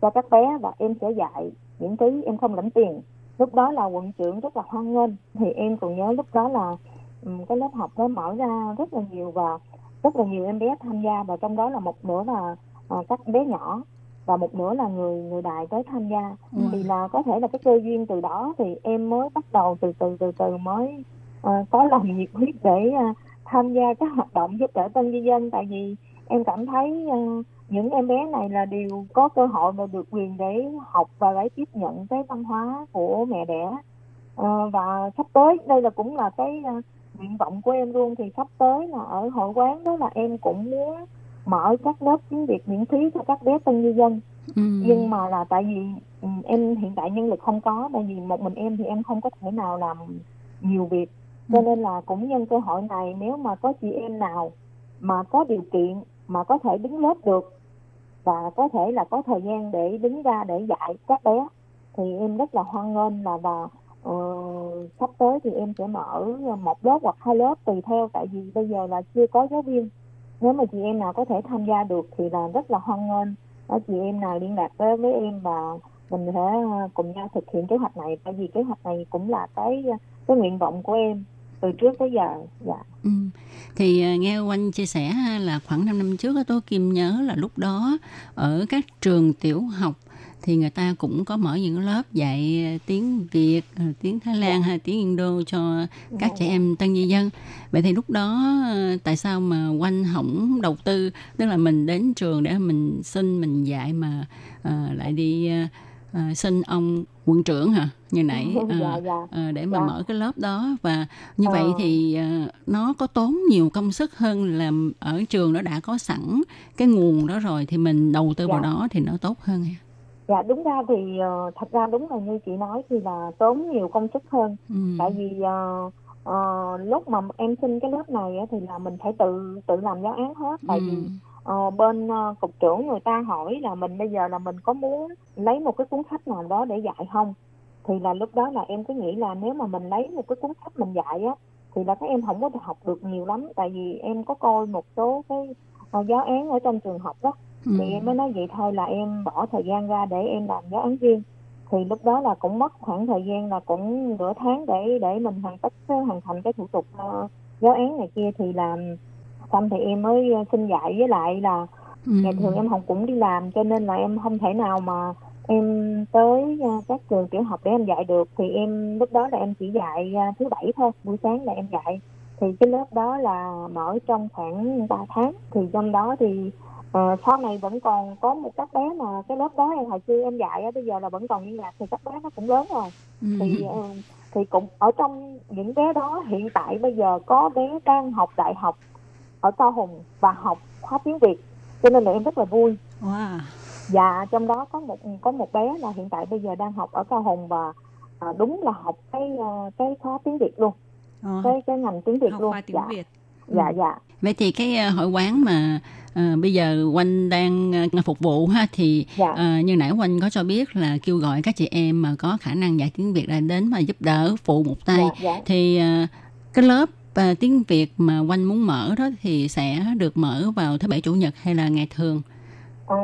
cho các bé và em sẽ dạy miễn phí em không lãnh tiền. Lúc đó là quận trưởng rất là hoan nghênh thì em còn nhớ lúc đó là um, cái lớp học đó mở ra rất là nhiều và rất là nhiều em bé tham gia và trong đó là một nửa là uh, các bé nhỏ và một nửa là người người đại tới tham gia. Ừ. thì là có thể là cái cơ duyên từ đó thì em mới bắt đầu từ từ từ từ mới uh, có lòng nhiệt huyết để uh, tham gia các hoạt động giúp đỡ tân di dân. Tại vì em cảm thấy uh, những em bé này là đều có cơ hội và được quyền để học và để tiếp nhận cái văn hóa của mẹ đẻ. À, và sắp tới đây là cũng là cái nguyện vọng của em luôn thì sắp tới là ở hội quán đó là em cũng muốn mở các lớp tiếng Việt miễn phí cho các bé tân di dân ừ. nhưng mà là tại vì ừ, em hiện tại nhân lực không có tại vì một mình em thì em không có thể nào làm nhiều việc cho ừ. nên là cũng nhân cơ hội này nếu mà có chị em nào mà có điều kiện mà có thể đứng lớp được và có thể là có thời gian để đứng ra để dạy các bé thì em rất là hoan nghênh là và Ờ, sắp tới thì em sẽ mở một lớp hoặc hai lớp tùy theo tại vì bây giờ là chưa có giáo viên. Nếu mà chị em nào có thể tham gia được thì là rất là hoan nghênh. Đó chị em nào liên lạc với, với em và mình sẽ ờ, cùng nhau thực hiện kế hoạch này tại vì kế hoạch này cũng là cái cái nguyện vọng của em từ trước tới giờ. Dạ. Ừ. thì ờ, nghe anh chia sẻ là khoảng 5 năm trước tôi kim nhớ là lúc đó ở các trường tiểu học thì người ta cũng có mở những lớp dạy tiếng Việt, ờ, tiếng Thái Lan hay tiếng Indo cho các trẻ em tân di dân. Vậy thì lúc đó ờ, tại sao mà quanh hỏng đầu tư, tức là mình đến trường để mình xin mình dạy mà uh, lại đi uh, uh, xin ông quận trưởng hả như nãy uh, dạ, dạ. Để mà dạ. mở cái lớp đó và như ờ. vậy thì uh, nó có tốn nhiều công sức hơn là ở trường nó đã có sẵn cái nguồn đó rồi thì mình đầu tư dạ. vào đó thì nó tốt hơn ha dạ đúng ra thì uh, thật ra đúng là như chị nói thì là tốn nhiều công sức hơn ừ. tại vì uh, uh, lúc mà em xin cái lớp này thì là mình phải tự tự làm giáo án hết tại ừ. vì uh, bên uh, cục trưởng người ta hỏi là mình bây giờ là mình có muốn lấy một cái cuốn sách nào đó để dạy không thì là lúc đó là em cứ nghĩ là nếu mà mình lấy một cái cuốn sách mình dạy á thì là các em không có học được nhiều lắm tại vì em có coi một số cái uh, giáo án ở trong trường học đó ừ. thì em mới nói vậy thôi là em bỏ thời gian ra để em làm giáo án riêng. Thì lúc đó là cũng mất khoảng thời gian là cũng nửa tháng để để mình hoàn tất hoàn thành cái thủ tục uh, giáo án này kia. Thì làm xong thì em mới ờ, xin dạy với lại là ừ. ngày thường em không cũng đi làm cho nên là em không thể nào mà em tới ờ, các trường tiểu học để em dạy được. Thì em lúc đó là em chỉ dạy thứ bảy thôi buổi sáng là em dạy. Thì cái lớp đó là mở trong khoảng 3 tháng. Thì trong đó thì uh, sau này vẫn còn có một các bé mà cái lớp đó em hồi xưa em dạy bây giờ là vẫn còn liên lạc thì các bé nó cũng lớn rồi ừ. thì uh, thì cũng ở trong những bé đó hiện tại bây giờ có bé đang học đại học ở cao hùng và học khóa tiếng việt cho nên là em rất là vui wow. và trong đó có một có một bé là hiện tại bây giờ đang học ở cao hùng và à, đúng là học cái ờ, cái khóa tiếng việt luôn ờ. cái cái ngành tiếng việt học luôn tiếng dạ. việt dạ ừ. dạ vậy thì cái ờ, hội quán mà uh, bây giờ quanh đang uh, phục vụ ha thì dạ. uh, như nãy quanh có cho biết là kêu gọi các chị em mà có khả năng dạy tiếng việt là đến mà giúp đỡ phụ một tay dạ, dạ. thì uh, cái lớp và tiếng Việt mà quanh muốn mở đó thì sẽ được mở vào thứ bảy chủ nhật hay là ngày thường? Ờ,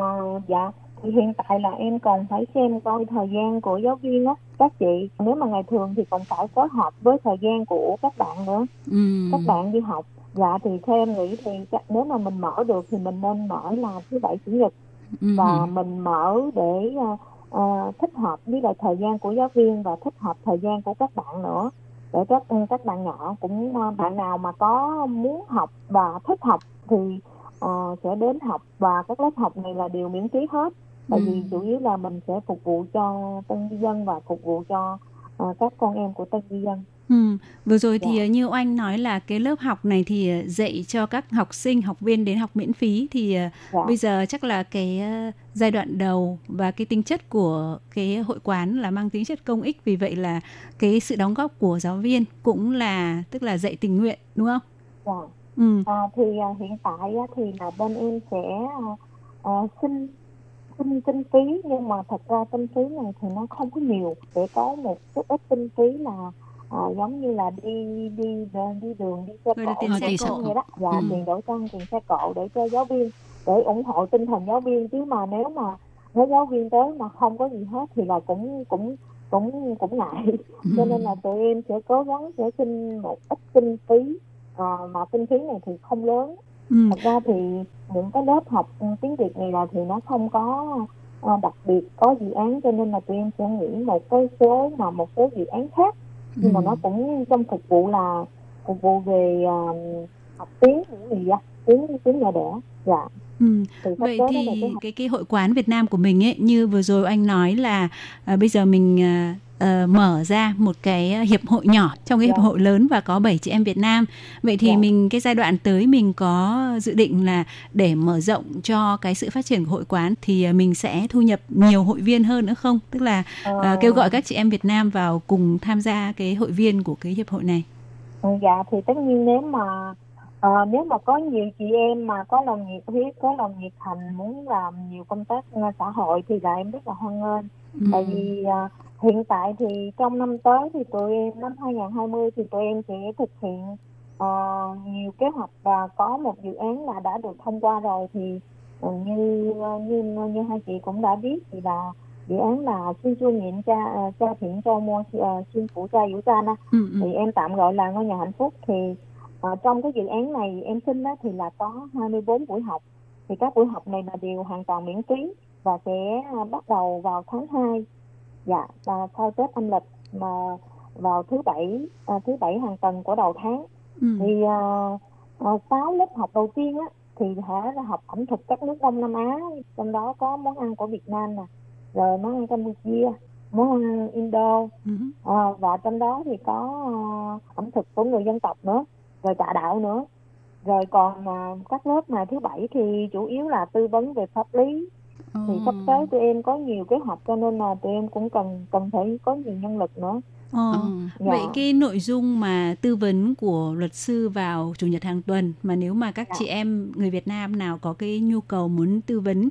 dạ thì hiện tại là em còn phải xem coi thời gian của giáo viên á các chị nếu mà ngày thường thì còn phải phối hợp với thời gian của các bạn nữa ừ. các bạn đi học dạ thì theo em nghĩ thì nếu mà mình mở được thì mình nên mở là thứ bảy chủ nhật. Ừ. và mình mở để uh, uh, thích hợp với lại thời gian của giáo viên và thích hợp thời gian của các bạn nữa. Để các các bạn nhỏ cũng ờ, bạn nào mà có muốn học và thích học thì uh, sẽ đến học. Và các lớp học này là đều miễn phí hết. Tại ừ. vì chủ yếu là mình sẽ phục vụ cho tân di dân và phục vụ cho uh, các con em của tân di dân Ừ, vừa rồi thì dạ. như anh nói là cái lớp học này thì dạy cho các học sinh, học viên đến học miễn phí thì dạ. bây giờ chắc là cái giai đoạn đầu và cái tính chất của cái hội quán là mang tính chất công ích vì vậy là cái sự đóng góp của giáo viên cũng là tức là dạy tình nguyện đúng không? Dạ. Ừ. À, thì hiện tại thì là bên em sẽ à, xin xin kinh phí nhưng mà thật ra kinh phí này thì nó không có nhiều để có một chút ít kinh phí là à, giống như là đi đi đi đường đi xe cộ tiền xe cộ vậy đó và ừ. tiền đổi xăng tiền xe cộ để cho giáo viên để ủng hộ tinh thần giáo viên chứ mà nếu mà nếu giáo viên tới mà không có gì hết thì là cũng cũng cũng cũng ngại ừ. cho nên là tụi em sẽ cố gắng sẽ xin một ít kinh phí à, mà kinh phí này thì không lớn ừ. thật ra thì những cái lớp học tiếng việt này là thì nó không có uh, đặc biệt có dự án cho nên là tụi em sẽ nghĩ một cái số mà một số dự án khác nhưng ừ. mà nó cũng trong phục vụ là phục vụ về uh, học tiếng những gì á tiếng tiếng nhà đẻ dạ Ừ. Vậy thì cái, cái cái hội quán Việt Nam của mình ấy như vừa rồi anh nói là à, bây giờ mình à, uh, mở ra một cái hiệp hội nhỏ trong cái hiệp yeah. Dạ. hội lớn và có 7 chị em Việt Nam. Vậy thì yeah. Dạ. mình cái giai đoạn tới mình có dự định là để mở rộng cho cái sự phát triển của hội quán thì mình sẽ thu nhập nhiều hội viên hơn nữa không? Tức là uh, kêu gọi các chị em Việt Nam vào cùng tham gia cái hội viên của cái hiệp hội này. Ừ, dạ thì tất nhiên nếu mà À, nếu mà có nhiều chị em mà có lòng nhiệt huyết, có lòng nhiệt thành muốn làm nhiều công tác xã hội thì là em rất là hoan nghênh. Ừ. Tại vì à, hiện tại thì trong năm tới thì tụi em năm 2020 thì tụi em sẽ thực hiện uh, nhiều kế hoạch và có một dự án là đã được thông qua rồi. Thì uh, như như như hai chị cũng đã biết thì là dự án là xin chu nhiệm cha cha thiện cho mua xin phụ cha vũ cha đó ừ, ừ. thì em tạm gọi là ngôi nhà hạnh phúc. Thì uh, trong cái dự án này em xin đó thì là có 24 buổi học. Thì các buổi học này là đều hoàn toàn miễn phí và sẽ bắt đầu vào tháng 2 dạ và sau tết âm lịch mà vào thứ bảy à, thứ bảy hàng tuần của đầu tháng ừ. thì à, à, sáu lớp học đầu tiên á thì hả là học ẩm thực các nước đông nam á trong đó có món ăn của việt nam nè rồi món ăn campuchia món ăn indo ừ. à, và trong đó thì có uh, ẩm thực của người dân tộc nữa rồi trà đạo nữa rồi còn uh, các lớp mà thứ bảy thì chủ yếu là tư vấn về pháp lý thì sắp tới tụi em có nhiều kế hoạch cho nên là tụi em cũng cần cần phải có nhiều nhân lực nữa Ờ. Ừ. Dạ. Vậy cái nội dung mà tư vấn của luật sư vào chủ nhật hàng tuần mà nếu mà các dạ. chị em người Việt Nam nào có cái nhu cầu muốn tư vấn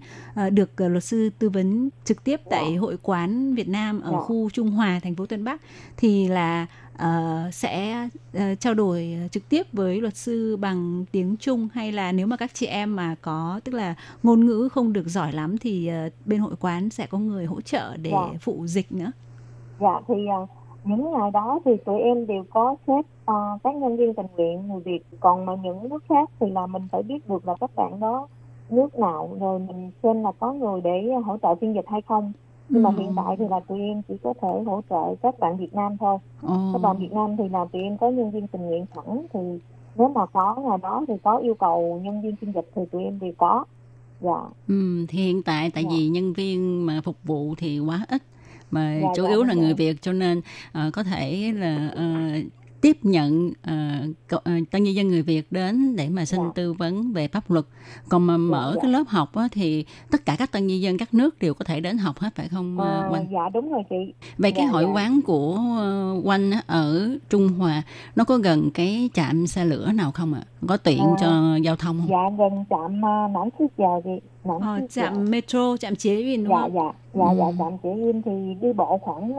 uh, được uh, luật sư tư vấn trực tiếp dạ. tại hội quán Việt Nam ở dạ. khu Trung Hòa thành phố Tân Bắc thì là uh, sẽ uh, trao đổi trực tiếp với luật sư bằng tiếng Trung hay là nếu mà các chị em mà có tức là ngôn ngữ không được giỏi lắm thì uh, bên hội quán sẽ có người hỗ trợ để dạ. phụ dịch nữa. Dạ thì uh, những ngày đó thì tụi em đều có xếp uh, các nhân viên tình nguyện người Việt còn mà những nước khác thì là mình phải biết được là các bạn đó nước nào rồi mình xem là có người để hỗ trợ phiên dịch hay không nhưng ừ. mà hiện tại thì là tụi em chỉ có thể hỗ trợ các bạn Việt Nam thôi ừ. các bạn Việt Nam thì là tụi em có nhân viên tình nguyện sẵn thì nếu mà có ngày đó thì có yêu cầu nhân viên phiên dịch thì tụi em đều có dạ ừ, thì hiện tại tại dạ. vì nhân viên mà phục vụ thì quá ít mà dạ, chủ dạ, yếu là người Việt cho nên uh, có thể là uh, tiếp nhận uh, uh, tân nhân dân người Việt đến để mà xin dạ. tư vấn về pháp luật. Còn mà dạ, mở dạ, cái lớp học á, thì tất cả các tân nhân dân các nước đều có thể đến học hết phải không à, Quanh? Dạ đúng rồi chị. Vậy dạ, cái hội dạ. quán của uh, ở Trung Hòa nó có gần cái trạm xe lửa nào không ạ? À? Có tiện à, cho giao thông không? Dạ gần trạm uh, Nản Phước Giờ chị. Ờ, trạm giờ. metro, trạm chế Uyên đúng dạ, không? Dạ dạ ừ. dạ trạm chế Uyên thì đi bộ khoảng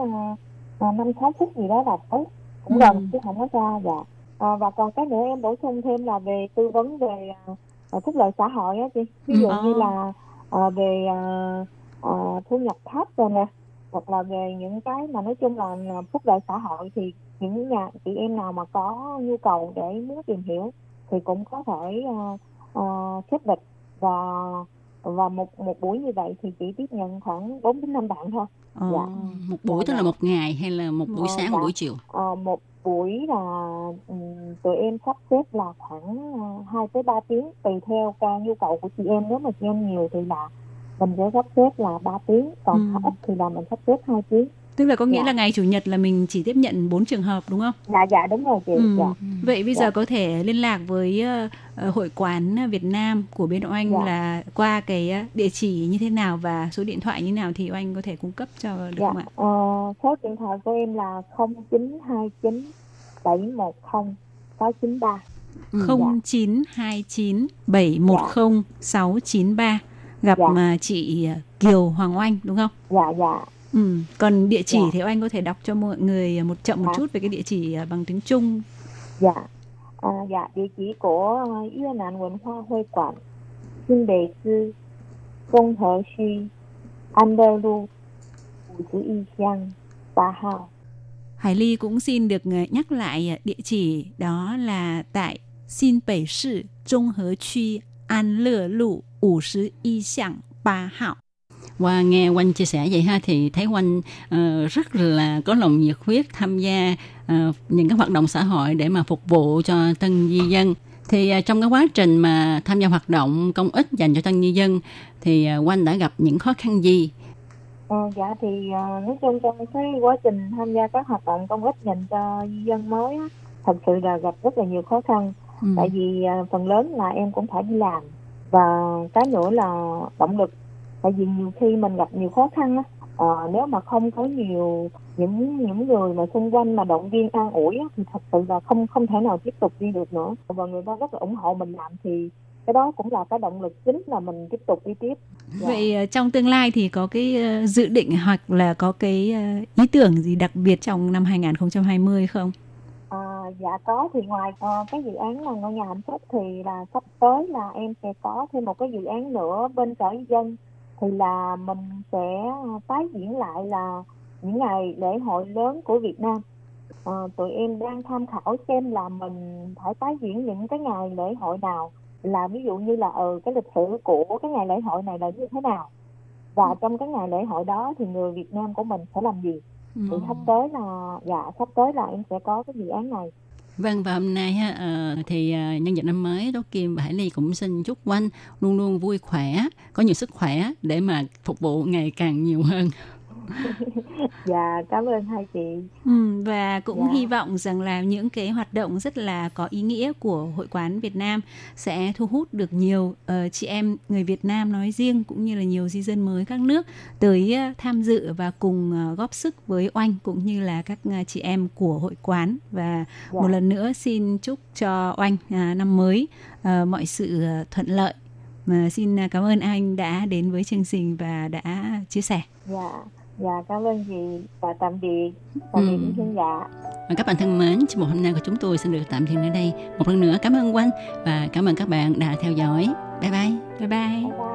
năm uh, sáu phút gì đó là tới cũng gần ừ. chứ không có xa dạ à, và còn cái nữa em bổ sung thêm là về tư vấn về uh, phúc lợi xã hội á chị ví dụ ừ. như là uh, về uh, uh, thu nhập thấp rồi nè hoặc là về những cái mà nói chung là phúc lợi xã hội thì những nhà chị em nào mà có nhu cầu để muốn tìm hiểu thì cũng có thể uh, uh, xếp lịch và và một một buổi như vậy thì chỉ tiếp nhận khoảng 4 đến 5 bạn thôi. Ờ, dạ. Một buổi dạ, tức là một ngày hay là một buổi sáng, dạ. một buổi chiều? Ờ, một buổi là um, tụi em sắp xếp là khoảng uh, 2 tới 3 tiếng tùy theo ca nhu cầu của chị em. Nếu mà chị em nhiều thì là mình sẽ sắp xếp là 3 tiếng, còn ừ. ít thì là mình sắp xếp 2 tiếng. Tức là có nghĩa dạ. là ngày chủ nhật là mình chỉ tiếp nhận 4 trường hợp đúng không? Dạ dạ đúng rồi chị. Ừ. Dạ. Vậy bây dạ. giờ có thể liên lạc với uh, hội quán Việt Nam của bên Oanh dạ. là qua cái địa chỉ như thế nào và số điện thoại như thế nào thì Oanh có thể cung cấp cho được dạ. không ạ? Ờ, số điện thoại của em là 0929 710 693. Ừ. 0929 710 693 gặp dạ. chị Kiều Hoàng Oanh đúng không? Dạ dạ. Ừ. Còn địa chỉ dạ. thì anh có thể đọc cho mọi người một chậm một dạ. chút về cái địa chỉ à, bằng tiếng Trung. Dạ. À, dạ, địa chỉ của Yue Nan Văn Hoa Hội Quản, Xin Bệ Sư, Công Hợp Xuy, An Đơ Lu, Vũ Chứ Y Xiang, Ba Hào. Hải Ly cũng xin được à, nhắc lại à, địa chỉ đó là tại Xin Bệ Sư, Trung Hợp区, An Lơ Lu, 51巷8 号 Qua nghe quanh chia sẻ vậy ha thì thấy quanh uh, rất là có lòng nhiệt huyết tham gia uh, những cái hoạt động xã hội để mà phục vụ cho tân di dân. Thì uh, trong cái quá trình mà tham gia hoạt động công ích dành cho tân di dân thì uh, quanh đã gặp những khó khăn gì? À, dạ thì uh, nói chung trong cái quá trình tham gia các hoạt động công ích dành cho dân mới á, thật sự là gặp rất là nhiều khó khăn. Ừ. tại vì uh, phần lớn là em cũng phải đi làm và cái nữa là động lực tại vì nhiều khi mình gặp nhiều khó khăn á à, nếu mà không có nhiều những những người mà xung quanh mà động viên an ủi á, thì thật sự là không không thể nào tiếp tục đi được nữa và người ta rất là ủng hộ mình làm thì cái đó cũng là cái động lực chính là mình tiếp tục đi tiếp. Dạ. Vậy ờ, trong tương lai thì có cái ờ, dự định hoặc là có cái ý tưởng gì đặc biệt trong năm 2020 không? À, dạ có thì ngoài uh, cái dự án là ngôi nhà hạnh phúc thì là sắp tới là em sẽ có thêm một cái dự án nữa bên sở dân thì là mình sẽ tái diễn lại là những ngày lễ hội lớn của Việt Nam. À, tụi em đang tham khảo xem là mình phải tái diễn những cái ngày lễ hội nào. Là ví dụ như là ừ cái lịch sử của cái ngày lễ hội này là như thế nào? Và ừ. trong cái ngày lễ hội đó thì người Việt Nam của mình sẽ làm gì? Ừ. thì sắp tới là dạ sắp tới là em sẽ có cái dự án này Vâng và hôm nay ha, ờ, thì ờ, nhân dịp năm mới Tố Kim và Hải Ly cũng xin chúc Quanh luôn luôn vui khỏe, có nhiều sức khỏe để mà phục vụ ngày càng nhiều hơn dạ cảm ơn hai chị ừ, và cũng dạ. hy vọng rằng là những cái hoạt động rất là có ý nghĩa của hội quán Việt Nam sẽ thu hút được nhiều uh, chị em người Việt Nam nói riêng cũng như là nhiều di dân mới các nước tới uh, tham dự và cùng uh, góp sức với oanh cũng như là các uh, chị em của hội quán và dạ. một lần nữa xin chúc cho oanh uh, năm mới uh, mọi sự uh, thuận lợi mà xin cảm ơn anh đã đến với chương trình và đã chia sẻ. Dạ, dạ cảm ơn chị và tạm biệt, tạm biệt ừ. khán giả. Và các bạn thân mến, chương mục hôm nay của chúng tôi xin được tạm dừng ở đây. Một lần nữa cảm ơn Quanh và cảm ơn các bạn đã theo dõi. Bye bye. Bye bye. bye, bye.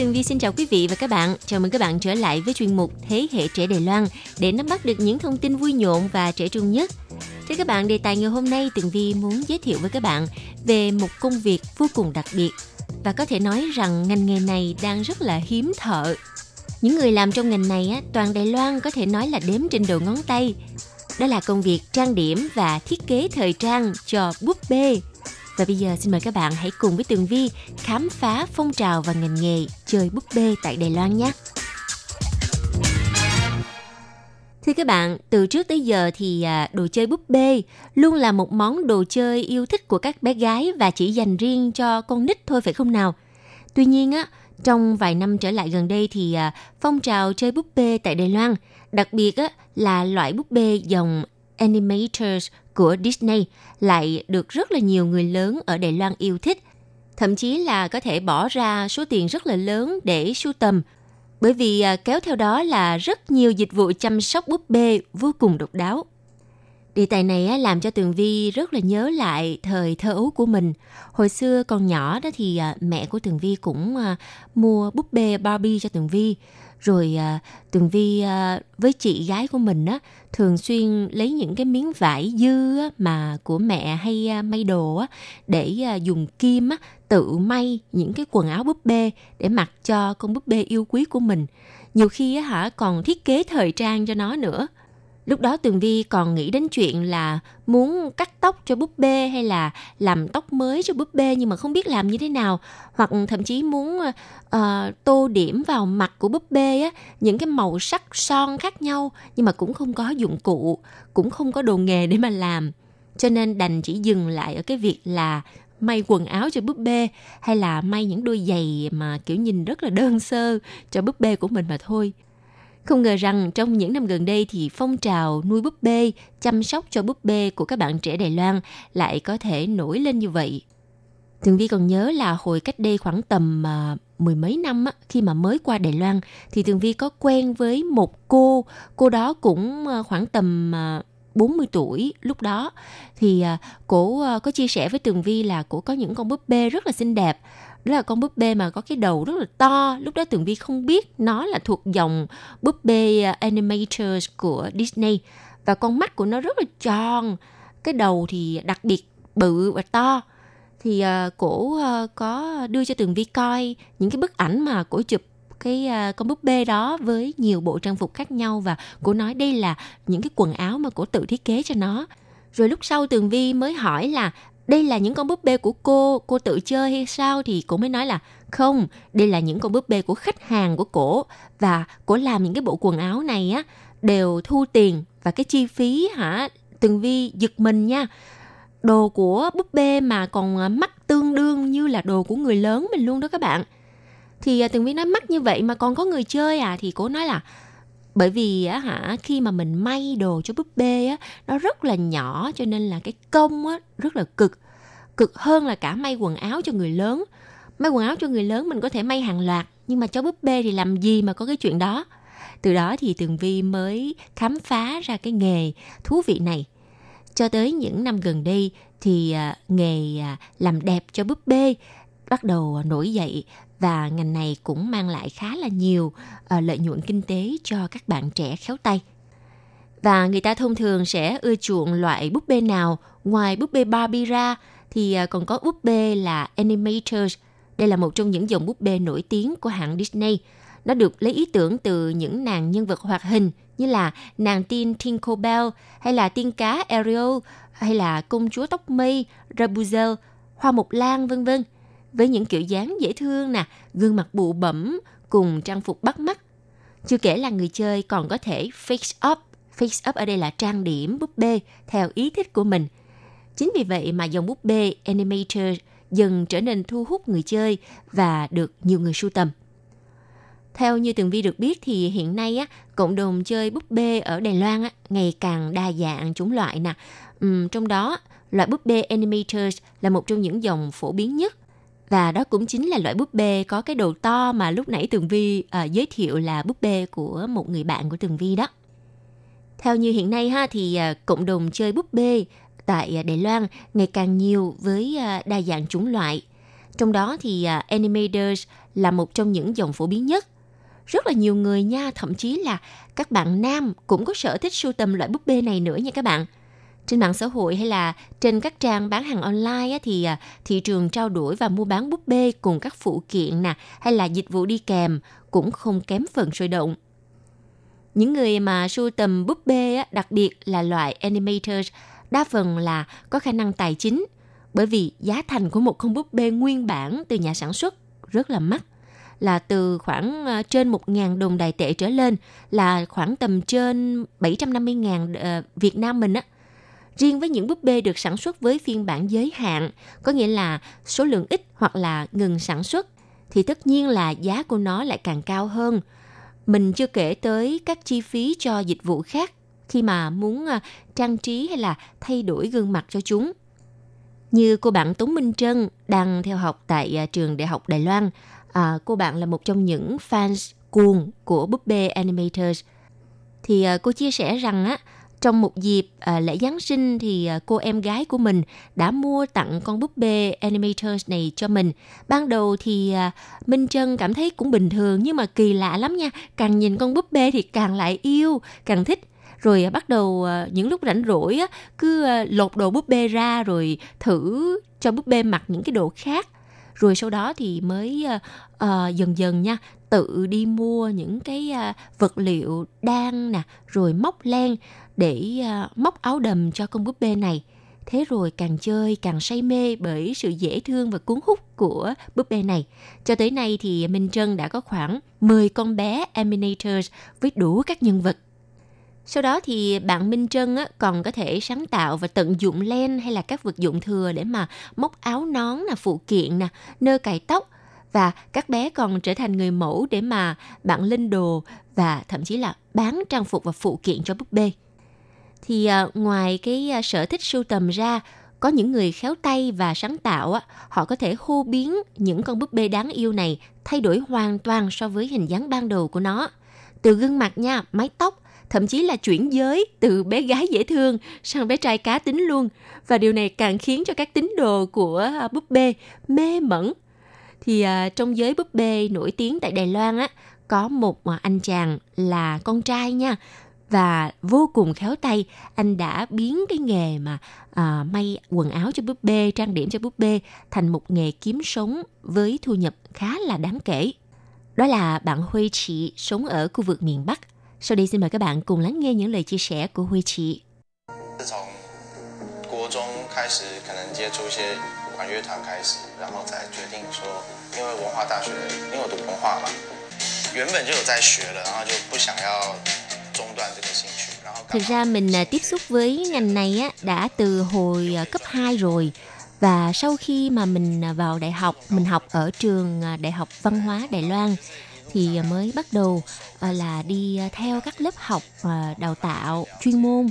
Tường Vi xin chào quý vị và các bạn. Chào mừng các bạn trở lại với chuyên mục Thế hệ trẻ Đài Loan để nắm bắt được những thông tin vui nhộn và trẻ trung nhất. Thưa các bạn, đề tài ngày hôm nay Tường Vi muốn giới thiệu với các bạn về một công việc vô cùng đặc biệt và có thể nói rằng ngành nghề này đang rất là hiếm thợ. Những người làm trong ngành này á, toàn Đài Loan có thể nói là đếm trên đầu ngón tay. Đó là công việc trang điểm và thiết kế thời trang cho búp bê và bây giờ xin mời các bạn hãy cùng với Tường Vi khám phá phong trào và ngành nghề chơi búp bê tại Đài Loan nhé. Thưa các bạn, từ trước tới giờ thì à, đồ chơi búp bê luôn là một món đồ chơi yêu thích của các bé gái và chỉ dành riêng cho con nít thôi phải không nào? Tuy nhiên á, trong vài năm trở lại gần đây thì à, phong trào chơi búp bê tại Đài Loan, đặc biệt á, là loại búp bê dòng Animators của Disney lại được rất là nhiều người lớn ở Đài Loan yêu thích. Thậm chí là có thể bỏ ra số tiền rất là lớn để sưu tầm. Bởi vì à, kéo theo đó là rất nhiều dịch vụ chăm sóc búp bê vô cùng độc đáo. Đề tài này làm cho Tường Vi rất là nhớ lại thời thơ ấu của mình. Hồi xưa còn nhỏ đó thì à, mẹ của Tường Vi cũng à, mua búp bê Barbie cho Tường Vi rồi à, tường vi à, với chị gái của mình á thường xuyên lấy những cái miếng vải dư á, mà của mẹ hay à, may đồ á để à, dùng kim á tự may những cái quần áo búp bê để mặc cho con búp bê yêu quý của mình. Nhiều khi á hả còn thiết kế thời trang cho nó nữa. Lúc đó Tường Vi còn nghĩ đến chuyện là muốn cắt tóc cho búp bê hay là làm tóc mới cho búp bê nhưng mà không biết làm như thế nào. Hoặc thậm chí muốn uh, tô điểm vào mặt của búp bê á những cái màu sắc son khác nhau nhưng mà cũng không có dụng cụ cũng không có đồ nghề để mà làm. Cho nên đành chỉ dừng lại ở cái việc là may quần áo cho búp bê hay là may những đôi giày mà kiểu nhìn rất là đơn sơ cho búp bê của mình mà thôi không ngờ rằng trong những năm gần đây thì phong trào nuôi búp bê, chăm sóc cho búp bê của các bạn trẻ Đài Loan lại có thể nổi lên như vậy. Tường Vi còn nhớ là hồi cách đây khoảng tầm uh, mười mấy năm á, khi mà mới qua Đài Loan thì Tường Vi có quen với một cô, cô đó cũng uh, khoảng tầm à, uh, 40 tuổi lúc đó thì uh, cổ uh, có chia sẻ với Tường Vi là cổ có những con búp bê rất là xinh đẹp đó là con búp bê mà có cái đầu rất là to. Lúc đó tường vi không biết nó là thuộc dòng búp bê à, animators của disney. Và con mắt của nó rất là tròn. Cái đầu thì đặc biệt bự và to. Thì uh, cổ uh, có đưa cho tường vi coi những cái bức ảnh mà cổ chụp cái uh, con búp bê đó với nhiều bộ trang phục khác nhau và cổ nói đây là những cái quần áo mà cổ tự thiết kế cho nó. Rồi lúc sau tường vi mới hỏi là đây là những con búp bê của cô, cô tự chơi hay sao thì cô mới nói là không, đây là những con búp bê của khách hàng của cổ và cổ làm những cái bộ quần áo này á đều thu tiền và cái chi phí hả Tường Vi giật mình nha đồ của búp bê mà còn à, mắc tương đương như là đồ của người lớn mình luôn đó các bạn. Thì à, Tường Vi nói mắc như vậy mà còn có người chơi à thì cô nói là bởi vì á hả, khi mà mình may đồ cho búp bê á, nó rất là nhỏ, cho nên là cái công á rất là cực. Cực hơn là cả may quần áo cho người lớn. May quần áo cho người lớn mình có thể may hàng loạt, nhưng mà cho búp bê thì làm gì mà có cái chuyện đó? Từ đó thì tường vi mới khám phá ra cái nghề thú vị này. Cho tới những năm gần đây thì à, nghề à, làm đẹp cho búp bê bắt đầu à, nổi dậy và ngành này cũng mang lại khá là nhiều uh, lợi nhuận kinh tế cho các bạn trẻ khéo tay. Và người ta thông thường sẽ ưa chuộng loại búp bê nào ngoài búp bê Barbie ra thì ờ, còn có búp bê là Animators. Đây là một trong những dòng búp bê nổi tiếng của hãng Disney. Nó được lấy ý tưởng từ những nàng nhân vật hoạt hình như là nàng tiên Tinkerbell hay là tiên cá Ariel hay là công chúa tóc mây Rapunzel, hoa mộc lan vân vân với những kiểu dáng dễ thương nè, gương mặt bụ bẩm cùng trang phục bắt mắt. Chưa kể là người chơi còn có thể fix up. Fix up ở đây là trang điểm búp bê theo ý thích của mình. Chính vì vậy mà dòng búp bê Animator dần trở nên thu hút người chơi và được nhiều người sưu tầm. Theo như Tường Vi được biết thì hiện nay á, cộng đồng chơi búp bê ở Đài Loan á, ngày càng đa dạng chủng loại nè. Uhm, trong đó, loại búp bê Animators là một trong những dòng phổ biến nhất và đó cũng chính là loại búp bê có cái đầu to mà lúc nãy Tường Vi à, giới thiệu là búp bê của một người bạn của Tường Vi đó. Theo như hiện nay ha thì à, cộng đồng chơi búp bê tại à, Đài Loan ngày càng nhiều với à, đa dạng chủng loại. Trong đó thì à, Animators là một trong những dòng phổ biến nhất. Rất là nhiều người nha, thậm chí là các bạn nam cũng có sở thích sưu tầm loại búp bê này nữa nha các bạn – trên mạng xã hội hay là trên các trang bán hàng online thì à, thị trường trao đổi và mua bán búp bê cùng các phụ kiện nè, hay là dịch vụ đi kèm cũng không kém phần sôi động. Những người mà sưu tầm búp bê đặc biệt là loại animators, đa phần là có khả năng tài chính, bởi vì giá thành của một con búp bê nguyên bản từ nhà sản xuất rất là mắc, là từ khoảng à, trên 1.000 đồng đài tệ trở lên, là khoảng tầm trên 750.000 ờ, Việt Nam mình á Riêng với những búp bê được sản xuất với phiên bản giới hạn, có nghĩa là số lượng ít hoặc là ngừng sản xuất, thì tất nhiên là giá của nó lại càng cao hơn. Mình chưa kể tới các chi phí cho dịch vụ khác khi mà muốn à, trang trí hay là thay đổi gương mặt cho chúng. Như cô bạn Tống Minh Trân đang theo học tại à, trường Đại học Đài Loan, à, cô bạn là một trong những fans cuồng của búp bê Animators. Thì à, cô chia sẻ rằng á, trong một dịp à, lễ Giáng sinh thì à, cô em gái của mình đã mua tặng con búp bê Animators này cho mình. Ban đầu thì à, Minh Trân cảm thấy cũng bình thường nhưng mà kỳ lạ lắm nha. Càng nhìn con búp bê thì càng lại yêu, càng thích rồi à, bắt đầu à, những lúc rảnh rỗi á, cứ à, lột đồ búp bê ra rồi thử cho búp bê mặc những cái đồ khác rồi sau đó thì mới uh, uh, dần dần nha tự đi mua những cái uh, vật liệu đan nè rồi móc len để uh, móc áo đầm cho con búp bê này. Thế rồi càng chơi càng say mê bởi sự dễ thương và cuốn hút của búp bê này. Cho tới nay thì Minh Trân đã có khoảng 10 con bé Eminators với đủ các nhân vật. Sau đó thì bạn Minh Trân còn có thể sáng tạo và tận dụng len hay là các vật dụng thừa để mà móc áo nón là phụ kiện nè, nơ cài tóc và các bé còn trở thành người mẫu để mà bạn lên đồ và thậm chí là bán trang phục và phụ kiện cho búp bê thì à, ngoài cái à, sở thích sưu tầm ra có những người khéo tay và sáng tạo á, họ có thể hô biến những con búp bê đáng yêu này thay đổi hoàn toàn so với hình dáng ban đầu của nó. Từ gương mặt nha, mái tóc, thậm chí là chuyển giới từ bé gái dễ thương sang bé trai cá tính luôn. Và điều này càng khiến cho các tín đồ của à, búp bê mê mẩn. Thì uh, trong giới búp bê nổi tiếng tại Đài Loan á, có một uh, anh chàng là con trai nha và vô cùng khéo tay anh đã biến cái nghề mà à, may quần áo cho búp bê trang điểm cho búp bê thành một nghề kiếm sống với thu nhập khá là đáng kể đó là bạn Huy Chị sống ở khu vực miền Bắc sau đây xin mời các bạn cùng lắng nghe những lời chia sẻ của Huy Chị 国中开始可能接触一些管乐团开始，然后才决定说，因为文化大学，因为我读文化嘛，原本就有在学了，然后就不想要中断这个兴趣，然后 thực ra mình à, tiếp xúc với ngành này á đã từ hồi à, cấp 2 rồi và sau khi mà mình à, vào đại học mình học ở trường đại học văn hóa đài loan thì mới bắt đầu là đi theo các lớp học đào tạo chuyên môn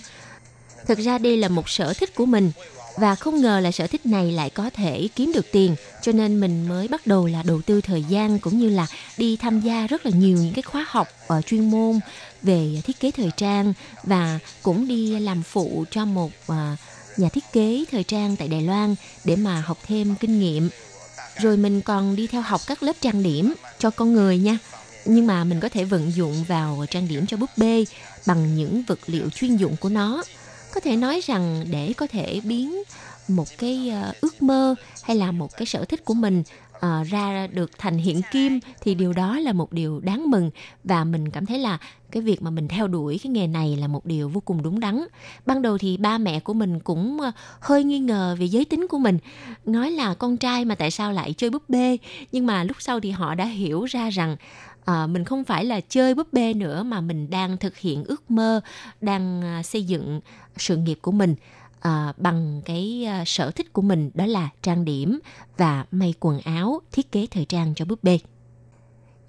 thực ra đây là một sở thích của mình và không ngờ là sở thích này lại có thể kiếm được tiền, cho nên mình mới bắt đầu là đầu tư thời gian cũng như là đi tham gia rất là nhiều những cái khóa học ở chuyên môn về thiết kế thời trang và cũng đi làm phụ cho một ờ, nhà thiết kế thời trang tại Đài Loan để mà học thêm kinh nghiệm. Rồi mình còn đi theo học các lớp trang điểm cho con người nha. Nhưng mà mình có thể vận dụng vào trang điểm cho búp bê bằng những vật liệu chuyên dụng của nó. Có thể nói rằng để có thể biến một cái ờ, ước mơ hay là một cái sở thích của mình uh, ra được thành hiện kim thì điều đó là một điều đáng mừng. Và mình cảm thấy là cái việc mà mình theo đuổi cái nghề này là một điều vô cùng đúng đắn. Ban đầu thì ba mẹ của mình cũng ờ, hơi nghi ngờ về giới tính của mình nói là con trai mà tại sao lại chơi búp bê? Nhưng mà lúc sau thì họ đã hiểu ra rằng à, mình không phải là chơi búp bê nữa mà mình đang thực hiện ước mơ đang à, xây dựng sự nghiệp của mình à, bằng cái à, sở thích của mình đó là trang điểm và may quần áo, thiết kế thời trang cho búp bê.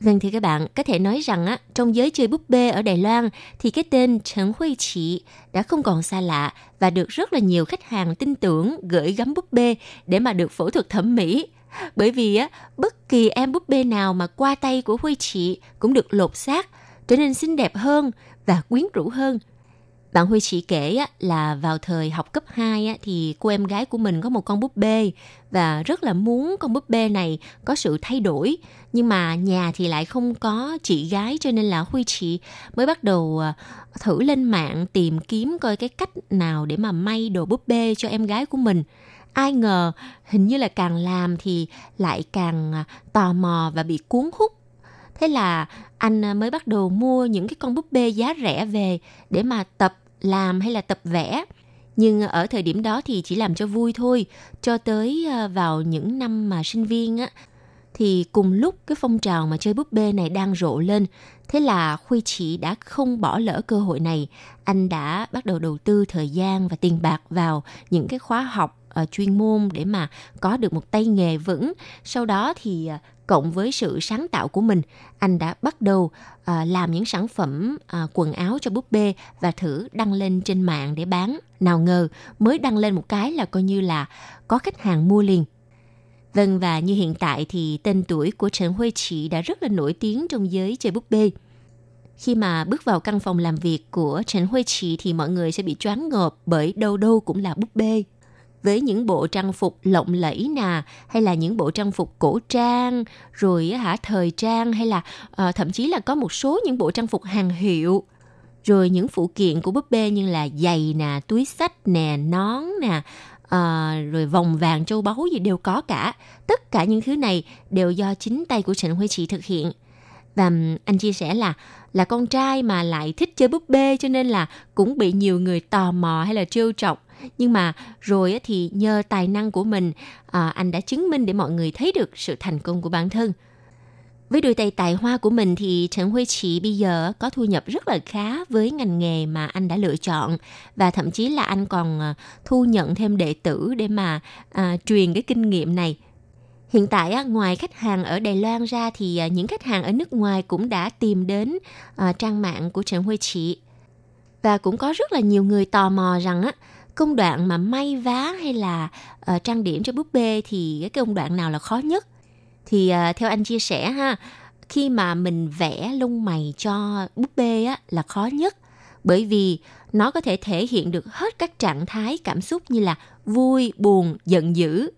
Vâng thì các bạn, có thể nói rằng á, trong giới chơi búp bê ở Đài Loan thì cái tên Trần Huy Chị đã không còn xa lạ và được rất là nhiều khách hàng tin tưởng gửi gắm búp bê để mà được phẫu thuật thẩm mỹ. Bởi vì á, bất kỳ em búp bê nào mà qua tay của Huy chị cũng được lột xác, trở nên xinh đẹp hơn và quyến rũ hơn – bạn Huy chị kể á, là vào thời học cấp 2 á, thì cô em gái của mình có một con búp bê và rất là muốn con búp bê này có sự thay đổi. Nhưng mà nhà thì lại không có chị gái cho nên là Huy chị mới bắt đầu à, thử lên mạng tìm kiếm coi cái cách nào để mà may đồ búp bê cho em gái của mình ai ngờ, hình như là càng làm thì lại càng à, tò mò và bị cuốn hút. Thế là anh à, mới bắt đầu mua những cái con búp bê giá rẻ về để mà tập làm hay là tập vẽ. Nhưng ở thời điểm đó thì chỉ làm cho vui thôi, cho tới à, vào những năm mà sinh viên á. Thì cùng lúc cái phong trào mà chơi búp bê này đang rộ lên, thế là khuy chị đã không bỏ lỡ cơ hội này. Anh đã bắt đầu đầu tư thời gian và tiền bạc vào những cái khóa học uh, chuyên môn để mà có được một tay nghề vững. Sau đó thì uh, cộng với sự sáng tạo của mình anh đã bắt đầu ờ, làm những sản phẩm quần áo cho búp bê và thử đăng lên trên mạng để bán. Nào ngờ mới đăng lên một cái là coi như là có khách hàng mua liền. Vâng và như hiện tại thì tên tuổi của Trần Huê chị đã rất là nổi tiếng trong giới chơi búp bê. Khi mà bước vào căn phòng làm việc của Trần Huê chị thì mọi người sẽ bị choáng ngợp bởi đâu đâu cũng là búp bê với những bộ trang phục lộng lẫy nè hay là những bộ trang phục cổ trang rồi hả thời trang hay là à, thậm chí là có một số những bộ trang phục hàng hiệu. Rồi những phụ kiện của búp bê như là giày nè túi sách nè nón nè à, rồi vòng vàng châu báu gì đều có cả. Tất cả những thứ này đều do chính tay của trịnh huy chị thực hiện. Và anh chia sẻ là là con trai mà lại thích chơi búp bê cho nên là cũng bị nhiều người tò mò hay là trêu chọc nhưng mà rồi thì nhờ tài năng của mình à, anh đã chứng minh để mọi người thấy được sự thành công của bản thân. Với đôi tay tài hoa của mình thì Trần Huy Chỉ bây giờ có thu nhập rất là khá với ngành nghề mà anh đã lựa chọn. Và thậm chí là anh còn à, thu nhận thêm đệ tử để mà à, truyền cái kinh nghiệm này. Hiện tại ngoài khách hàng ở Đài Loan ra thì à, những khách hàng ở nước ngoài cũng đã tìm đến à, trang mạng của Trần Huy Chỉ. Và cũng có rất là nhiều người tò mò rằng á công đoạn mà may vá hay là uh, trang điểm cho búp bê thì cái công đoạn nào là khó nhất? Thì uh, theo anh chia sẻ ha khi mà mình vẽ lông mày cho búp bê á là khó nhất. Bởi vì nó có thể thể hiện được hết các trạng thái cảm xúc như là vui buồn giận dữ.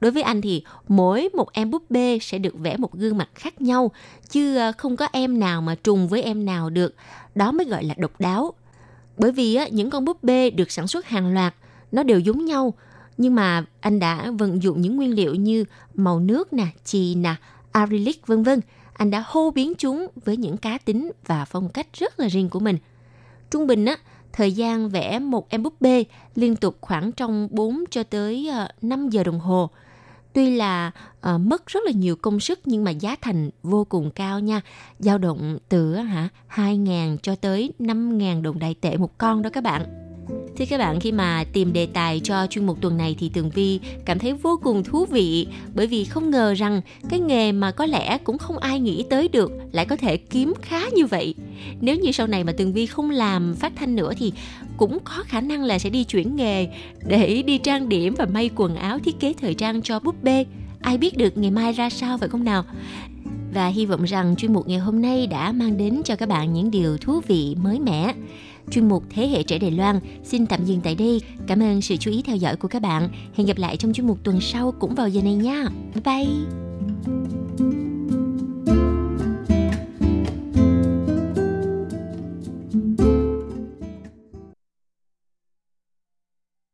Đối với anh thì mỗi một em búp bê sẽ được vẽ một gương mặt khác nhau chứ ờ, không có em nào mà trùng với em nào được. Đó mới gọi là độc đáo bởi vì á, những con búp bê được sản xuất hàng loạt, nó đều giống nhau. Nhưng mà anh đã vận dụng những nguyên liệu như màu nước nè, chì nè, acrylic vân vân. Anh đã hô biến chúng với những cá tính và phong cách rất là riêng của mình. Trung bình á, thời gian vẽ một em búp bê liên tục khoảng trong 4 cho tới ờ, 5 giờ đồng hồ. Tuy là uh, mất rất là nhiều công sức nhưng mà giá thành vô cùng cao nha. dao động từ hả 2.000 cho tới 5.000 đồng đại tệ một con đó các bạn. thì các bạn, khi mà tìm đề tài cho chuyên mục tuần này thì Tường Vi cảm thấy vô cùng thú vị bởi vì không ngờ rằng cái nghề mà có lẽ cũng không ai nghĩ tới được lại có thể kiếm khá như vậy. Nếu như sau này mà Tường Vi không làm phát thanh nữa thì cũng có khả năng là sẽ đi chuyển nghề để đi trang điểm và may quần áo thiết kế thời trang cho búp bê. Ai biết được ngày mai ra sao phải không nào? Và hy vọng rằng chuyên mục ngày hôm nay đã mang đến cho các bạn những điều thú vị, mới mẻ chuyên mục Thế hệ trẻ Đài Loan xin tạm dừng tại đây. Cảm ơn sự chú ý theo dõi của các bạn. Hẹn gặp lại trong chuyên mục tuần sau cũng vào giờ này nha. Bye bye!